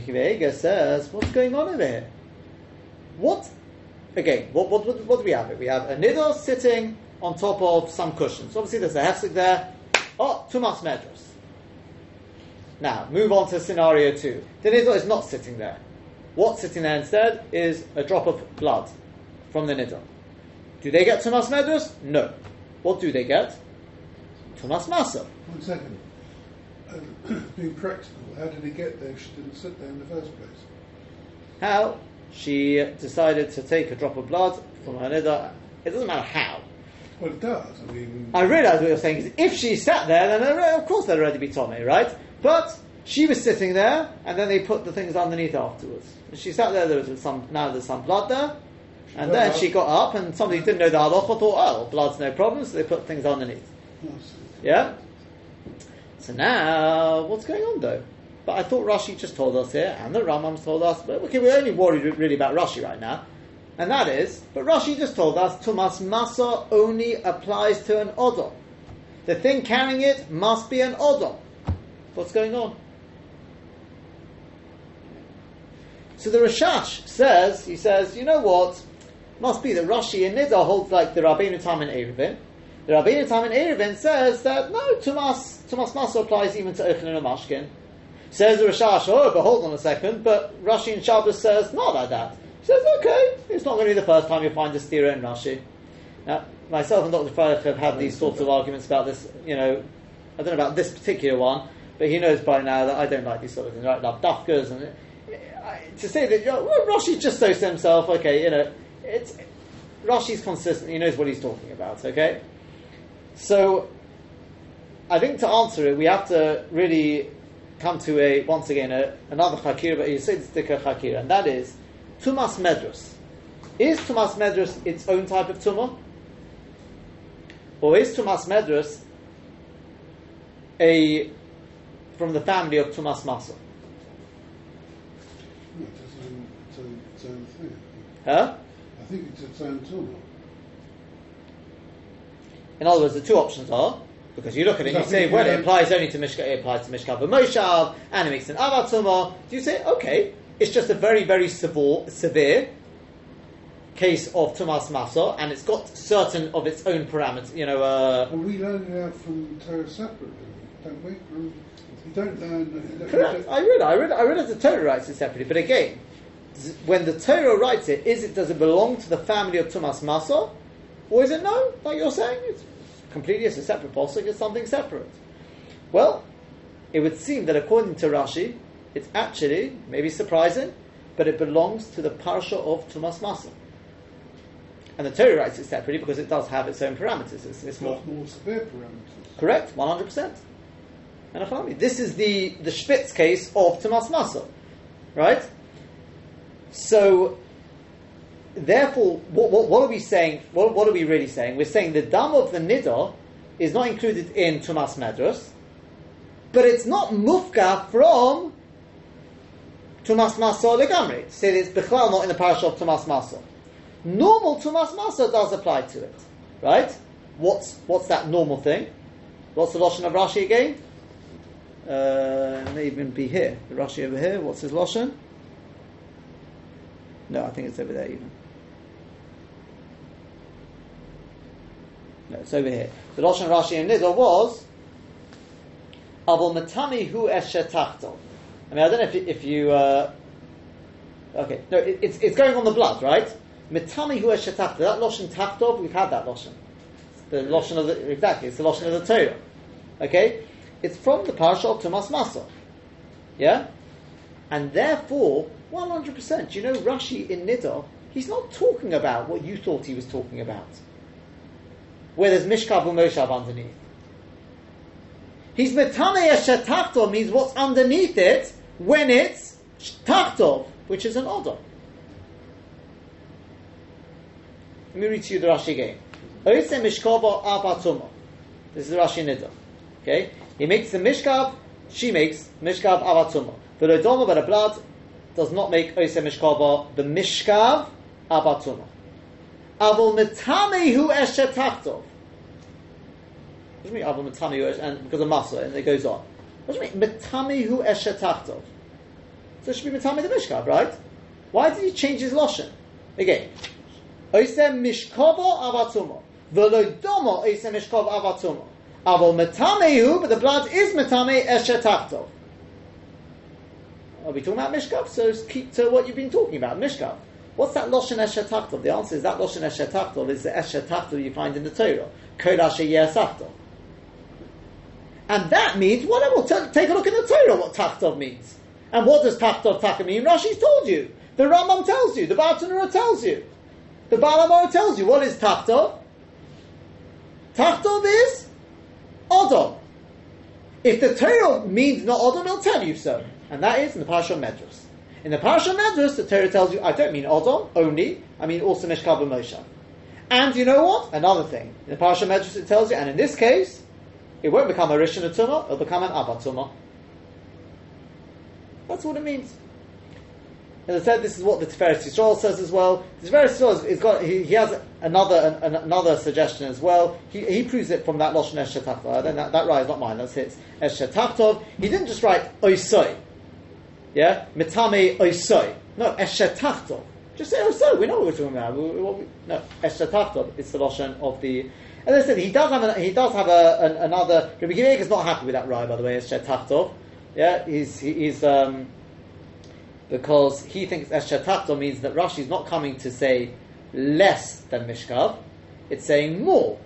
Akiva says, what's going on over here? What? Again, what, what, what, what do we have? Here? We have a nidor sitting on top of some cushions. Obviously, there's a hefsek there. Oh, tumas medras. Now, move on to scenario two. The nidor is not sitting there. What's sitting there instead is a drop of blood from the nidor. Do they get Tumas Medrus? No. What do they get? Tumas Masa. One second. Uh, being practical, how did he get there if she didn't sit there in the first place? How? She decided to take a drop of blood from her nidor. It doesn't matter how. Well, it does. I mean, I realise what you're saying is if she sat there, then of course there'd already be Tommy, right? But she was sitting there, and then they put the things underneath afterwards. She sat there. There was some now there's some blood there, and then she got up, and somebody didn't know the halacha thought, oh, blood's no problem, so they put things underneath. Yeah. So now, what's going on though? But I thought Rashi just told us here, and the Rambam's told us. But okay, we're only worried really about Rashi right now, and that is, but Rashi just told us Tumas Masa only applies to an odor. The thing carrying it must be an odor. What's going on? So the Rashash says, he says, you know what? Must be that Rashi and Nida holds like the Rabbeinu Tam and Eruvin. The Rabbeinu Tam and Eruvin says that no, Tumas, Tumas Masa applies even to Echlin and Mashkin. Says the Rashash, oh, but hold on a second, but Rashi and Shabbos says not like that. He says, okay, it's not going to be the first time you find a stira in Rashi. Now, myself and Dr. Freilich have had these sorts of arguments about this, you know, I don't know about this particular one, but he knows by now that I don't like these sort of things, right? Love dafkas and eh, to say that you know, well, Rashi just says to himself, okay, you know, it's Rashi's consistent. He knows what he's talking about. Okay, so I think to answer it, we have to really come to a once again a, another hakir, but you say it's a chakira, and that is tumas medrus. Is tumas medrus its own type of tumah, or is tumas medrus a from the family of tumas masa? its own thing. Huh? Think it's its own tool. In other words, the two options are Because you look at it, you say, well, it applies only to Mishka, it applies to Mishkav Moshav, and it makes an Avatuma. Do you say, okay, it's just a very, very severe, severe case of Tumas Masa, and it's got certain of its own parameters, you know, uh, Well, we learn it out from Torah separately, don't we? Um, You don't learn. Correct. I read. I read. I read as the Torah writes it separately. But again, when the Torah writes it, is it does it belong to the family of Tumas Masa, or is it no? Like you're saying, it's completely it's a separate posuk. It's something separate. Well, it would seem that according to Rashi, it's actually maybe surprising, but it belongs to the parsha of Tumas Masa. And the Torah writes it separately because it does have its own parameters. It's, it's more more severe parameters. Correct, one hundred percent. And Afami. This is the the Spitz case of Tomas Masa, right? So, therefore, what, what, what are we saying? What, what are we really saying? We're saying the dam of the nidar is not included in Tomas Medras, but it's not mufka from Tomas Masa legamri. So it's bechlal not in the parasha of Tomas Masa. Normal Tomas Masa does apply to it, right? What's what's that normal thing? What's the Lashon of Rashi again? Uh, may even be here. The Rashi over here. What's his Lashon? No, I think it's over there even. No, it's over here. The Lashon Rashi in Nidor was Avol Matami Hu Eshetachto. I mean, I don't know if, you- if you. Uh, okay, no, it, it's, it's going on the blood, right? Matami Hu Eshetachto. That Lashon Tachtov, we've had that Lashon. The Lashon of the. Exactly, it's the Lashon of the Torah. Okay? It's from the parasha of Tomas Masa. Yeah? And therefore, 100%, you know, Rashi in Nidar, he's not talking about what you thought he was talking about. Where there's Mishkav or Moshav underneath. He's Metame Tachtov means what's underneath it when it's Tachtov, which is an Odom. Let me read to you the Rashi again. This is the Rashi Nidar. Okay? He makes the Mishkav, she makes Mishkav Avatuma. The Lodoma, but the blood, does not make Oise Mishkava the Mishkav Abatuma. Avol Metame Hu Eshet Tachtov. What do you mean Avol Metame Hu Eshet, and because of Masa, and it goes on. What do you mean Metame Hu Eshet Tachtov? So it should be Metame the Mishkav, right? Why did he change his Lashon? Again. Oise Mishkava Avatuma. Velodoma Oise Mishkav Avatuma. Avol metamehu, but the blood is metame eshetachto. Are we talking about mishkav? So keep to what you've been talking about, mishkav. What's that loshen eshetachto? The answer is that loshen eshetachto is the eshetachto you find in the Torah. Kol asher. And that means whatever. T- take a look in the Torah what tachtov means. And what does tachtov taka mean? Rashi's told you. The Rambam tells you. The Bartenura tells you. The Balamor tells you. What is tachtov? Tachtov is Odom. If the Torah means not Odom, it'll tell you so. And that is in the Parasha Medrus. In the Parasha Medrus, the Torah tells you, I don't mean Odom only, I mean also Meshkav and Moshe. And you know what? Another thing. In the Parasha Medrus it tells you, and in this case, it won't become a Rishon Tumah, it'll become an Abba Tumah. That's what it means. As I said, this is what the Tiferet Yisrael says as well. The Tiferet Yisrael has got, he, he has another an, another suggestion as well. He, he proves it from that Lashon Eshetachov. Then that, that right is not mine, that's his. Eshetachov. He didn't just write Oisoi. Yeah? Mitame Oisoi. No, Eshetachov. Just say Oisoi. We know what we're talking about. We, we, no, Eshetachov. It's the Lashon of the. As I said, he does have an, he does have a, an, another. Rabbi Akiva Eiger is not happy with that right, by the way. Eshetachov. Yeah, he's he, he's um, because he thinks Eshetakto means that Rashi is not coming to say less than Mishkav, it's saying more.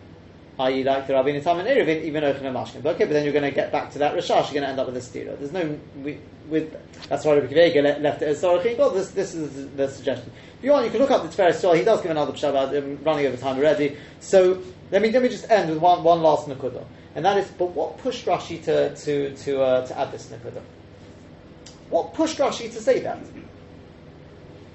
I.e., like the Rabbi Nitam and Eruvin, even Ochen and Mashkin. Okay, but then you're going to get back to that Rashash, you're going to end up with a stira. There's no, we, with, that's why Rabbi Akiva Eiger le- left it as Sorachin. Well, this, this is the suggestion. If you want, you can look up the Tiferet Yisrael. He does give another Shabbat, I'm running over time already. So, let me, let me just end with one, one last Nakuda. And that is, but what pushed Rashi to, to, to, uh, to add this Nakuda? What pushed Rashi to say that?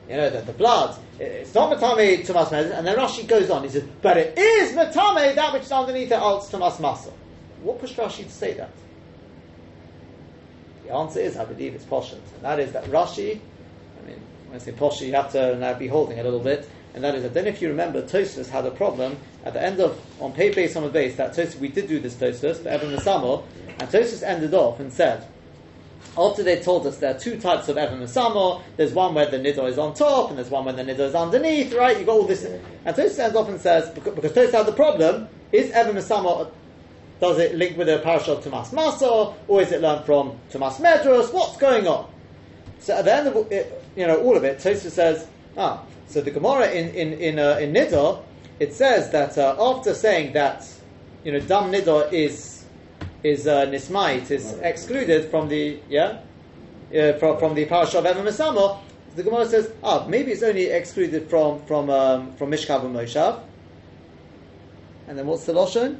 You know, that the blood, it's not Matame Tumas Mezin, and then Rashi goes on, he says, but it is Matame, that which is underneath the Alts Tumas Masa. What pushed Rashi to say that? The answer is, I believe it's Poshut, and that is that Rashi, I mean, when I say posher, you have to now be holding a little bit, and that is, I don't know if you remember, Tosfos had a problem at the end of, on pay base on the base, that Tosfos, we did do this Tosfos, but Evan Masamo, and Tosfos ended off and said, after they told us there are two types of Evan Masamo, there's one where the Nido is on top, and there's one where the Nido is underneath, right? You've got all this, and Tosfos ends off and says, because, because Tosfos had the problem, is Evan Masamo does it link with the parasha of Tomas Maso, or is it learned from Tomas Medros? What's going on? So at the end of it, you know all of it, Tosfos says, ah, so the Gemara in in in, uh, in Nidor, it says that uh, after saying that, you know, Dam Nidor is is uh, Nismait is excluded from the yeah uh, from, from the parasha of Evan Masamo, the Gemara says, ah, maybe it's only excluded from from um, from Mishkav and Moshav. And then what's the loshon?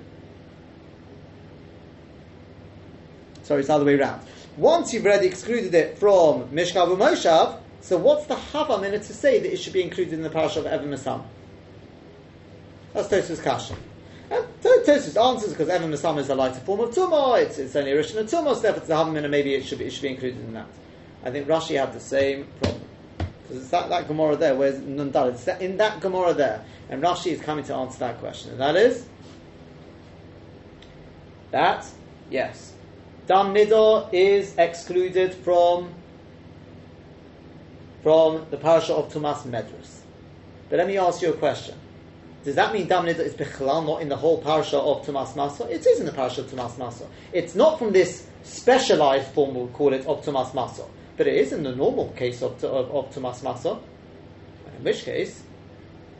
Sorry, it's the other way around. Once you've already excluded it from Mishkav and Moshav, so what's the Hava minute to say that it should be included in the parasha of Evan Masam? That's Tosfos Kasha. And Tosfos answers because Evan Masam is a lighter form of Tumah, it's, it's only a Rishon of Tumah, so therefore it's a Hava minute, maybe it should, be, it should be included in that. I think Rashi had the same problem. Because it's that, that Gemara there, where's Nundal? It's that, in that Gemara there, and Rashi is coming to answer that question, and that is that, yes, Dam Nidor is excluded from from the parasha of Tumas Medrus. But let me ask you a question. Does that mean Dam Nidor is Bechlal not in the whole parasha of Tumas Maso? It is in the parasha of Tumas Maso. It's not from this specialized form, we'll call it, of Tumas Maso. But it is in the normal case of, of, of Tumas Maso. In which case,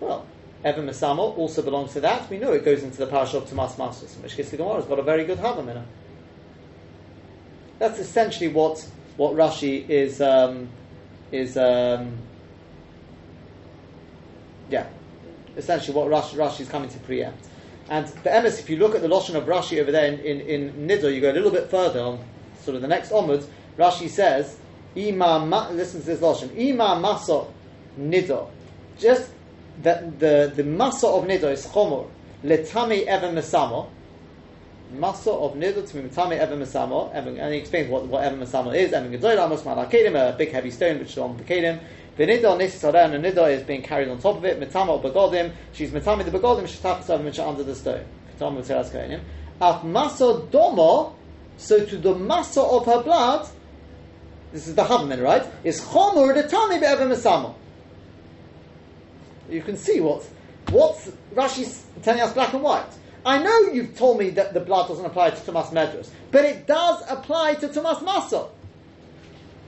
well, Evan Masamo also belongs to that. We know it goes into the parasha of Tumas Maso. In which case the Gemara has got a very good Havam in it. That's essentially what what Rashi is um, is um, yeah, essentially what Rashi, Rashi is coming to preempt. And the emes, if you look at the loshon of Rashi over there in, in, in Nidor, you go a little bit further on sort of the next onwards. Rashi says, "Ima ma, listen to this loshon, Ima maso Nidor." Just that the the masa of Nidor is chomor letami evan mesamo Masa of Nidr to Mitame Evan Masamo, and he explains what, what Evan Masamo is. Evan Gedoyla Amos Malakedim, a big heavy stone which is on the Kedim. The Nidr Nisis and Nidr is being carried on top of it. Mitama Begodim, she's Mitame the Begodim, she's Tapas which are under the stone. Ketam Materas Kedim. Af Masa Domo, so to the Masa of her blood, this is the Havman, right? Is Chomur the Tami Evan Masamo. You can see what what's Rashi's telling us black and white. I know you've told me that the blood doesn't apply to Tomas Medros, but it does apply to Tomas Maso.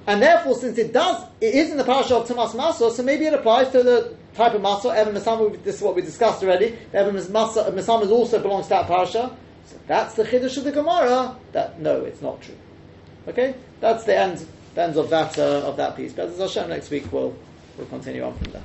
And therefore, since it does, it is in the parasha of Tomas Maso, so maybe it applies to the type of Maso. Evan Masama, this is what we discussed already. Evan Masama also belongs to that parasha. So that's the Chiddush of the Gemara. That no, it's not true. Okay, that's the end, the end of that uh, of that piece. But as Hashem next week, we'll we'll continue on from there.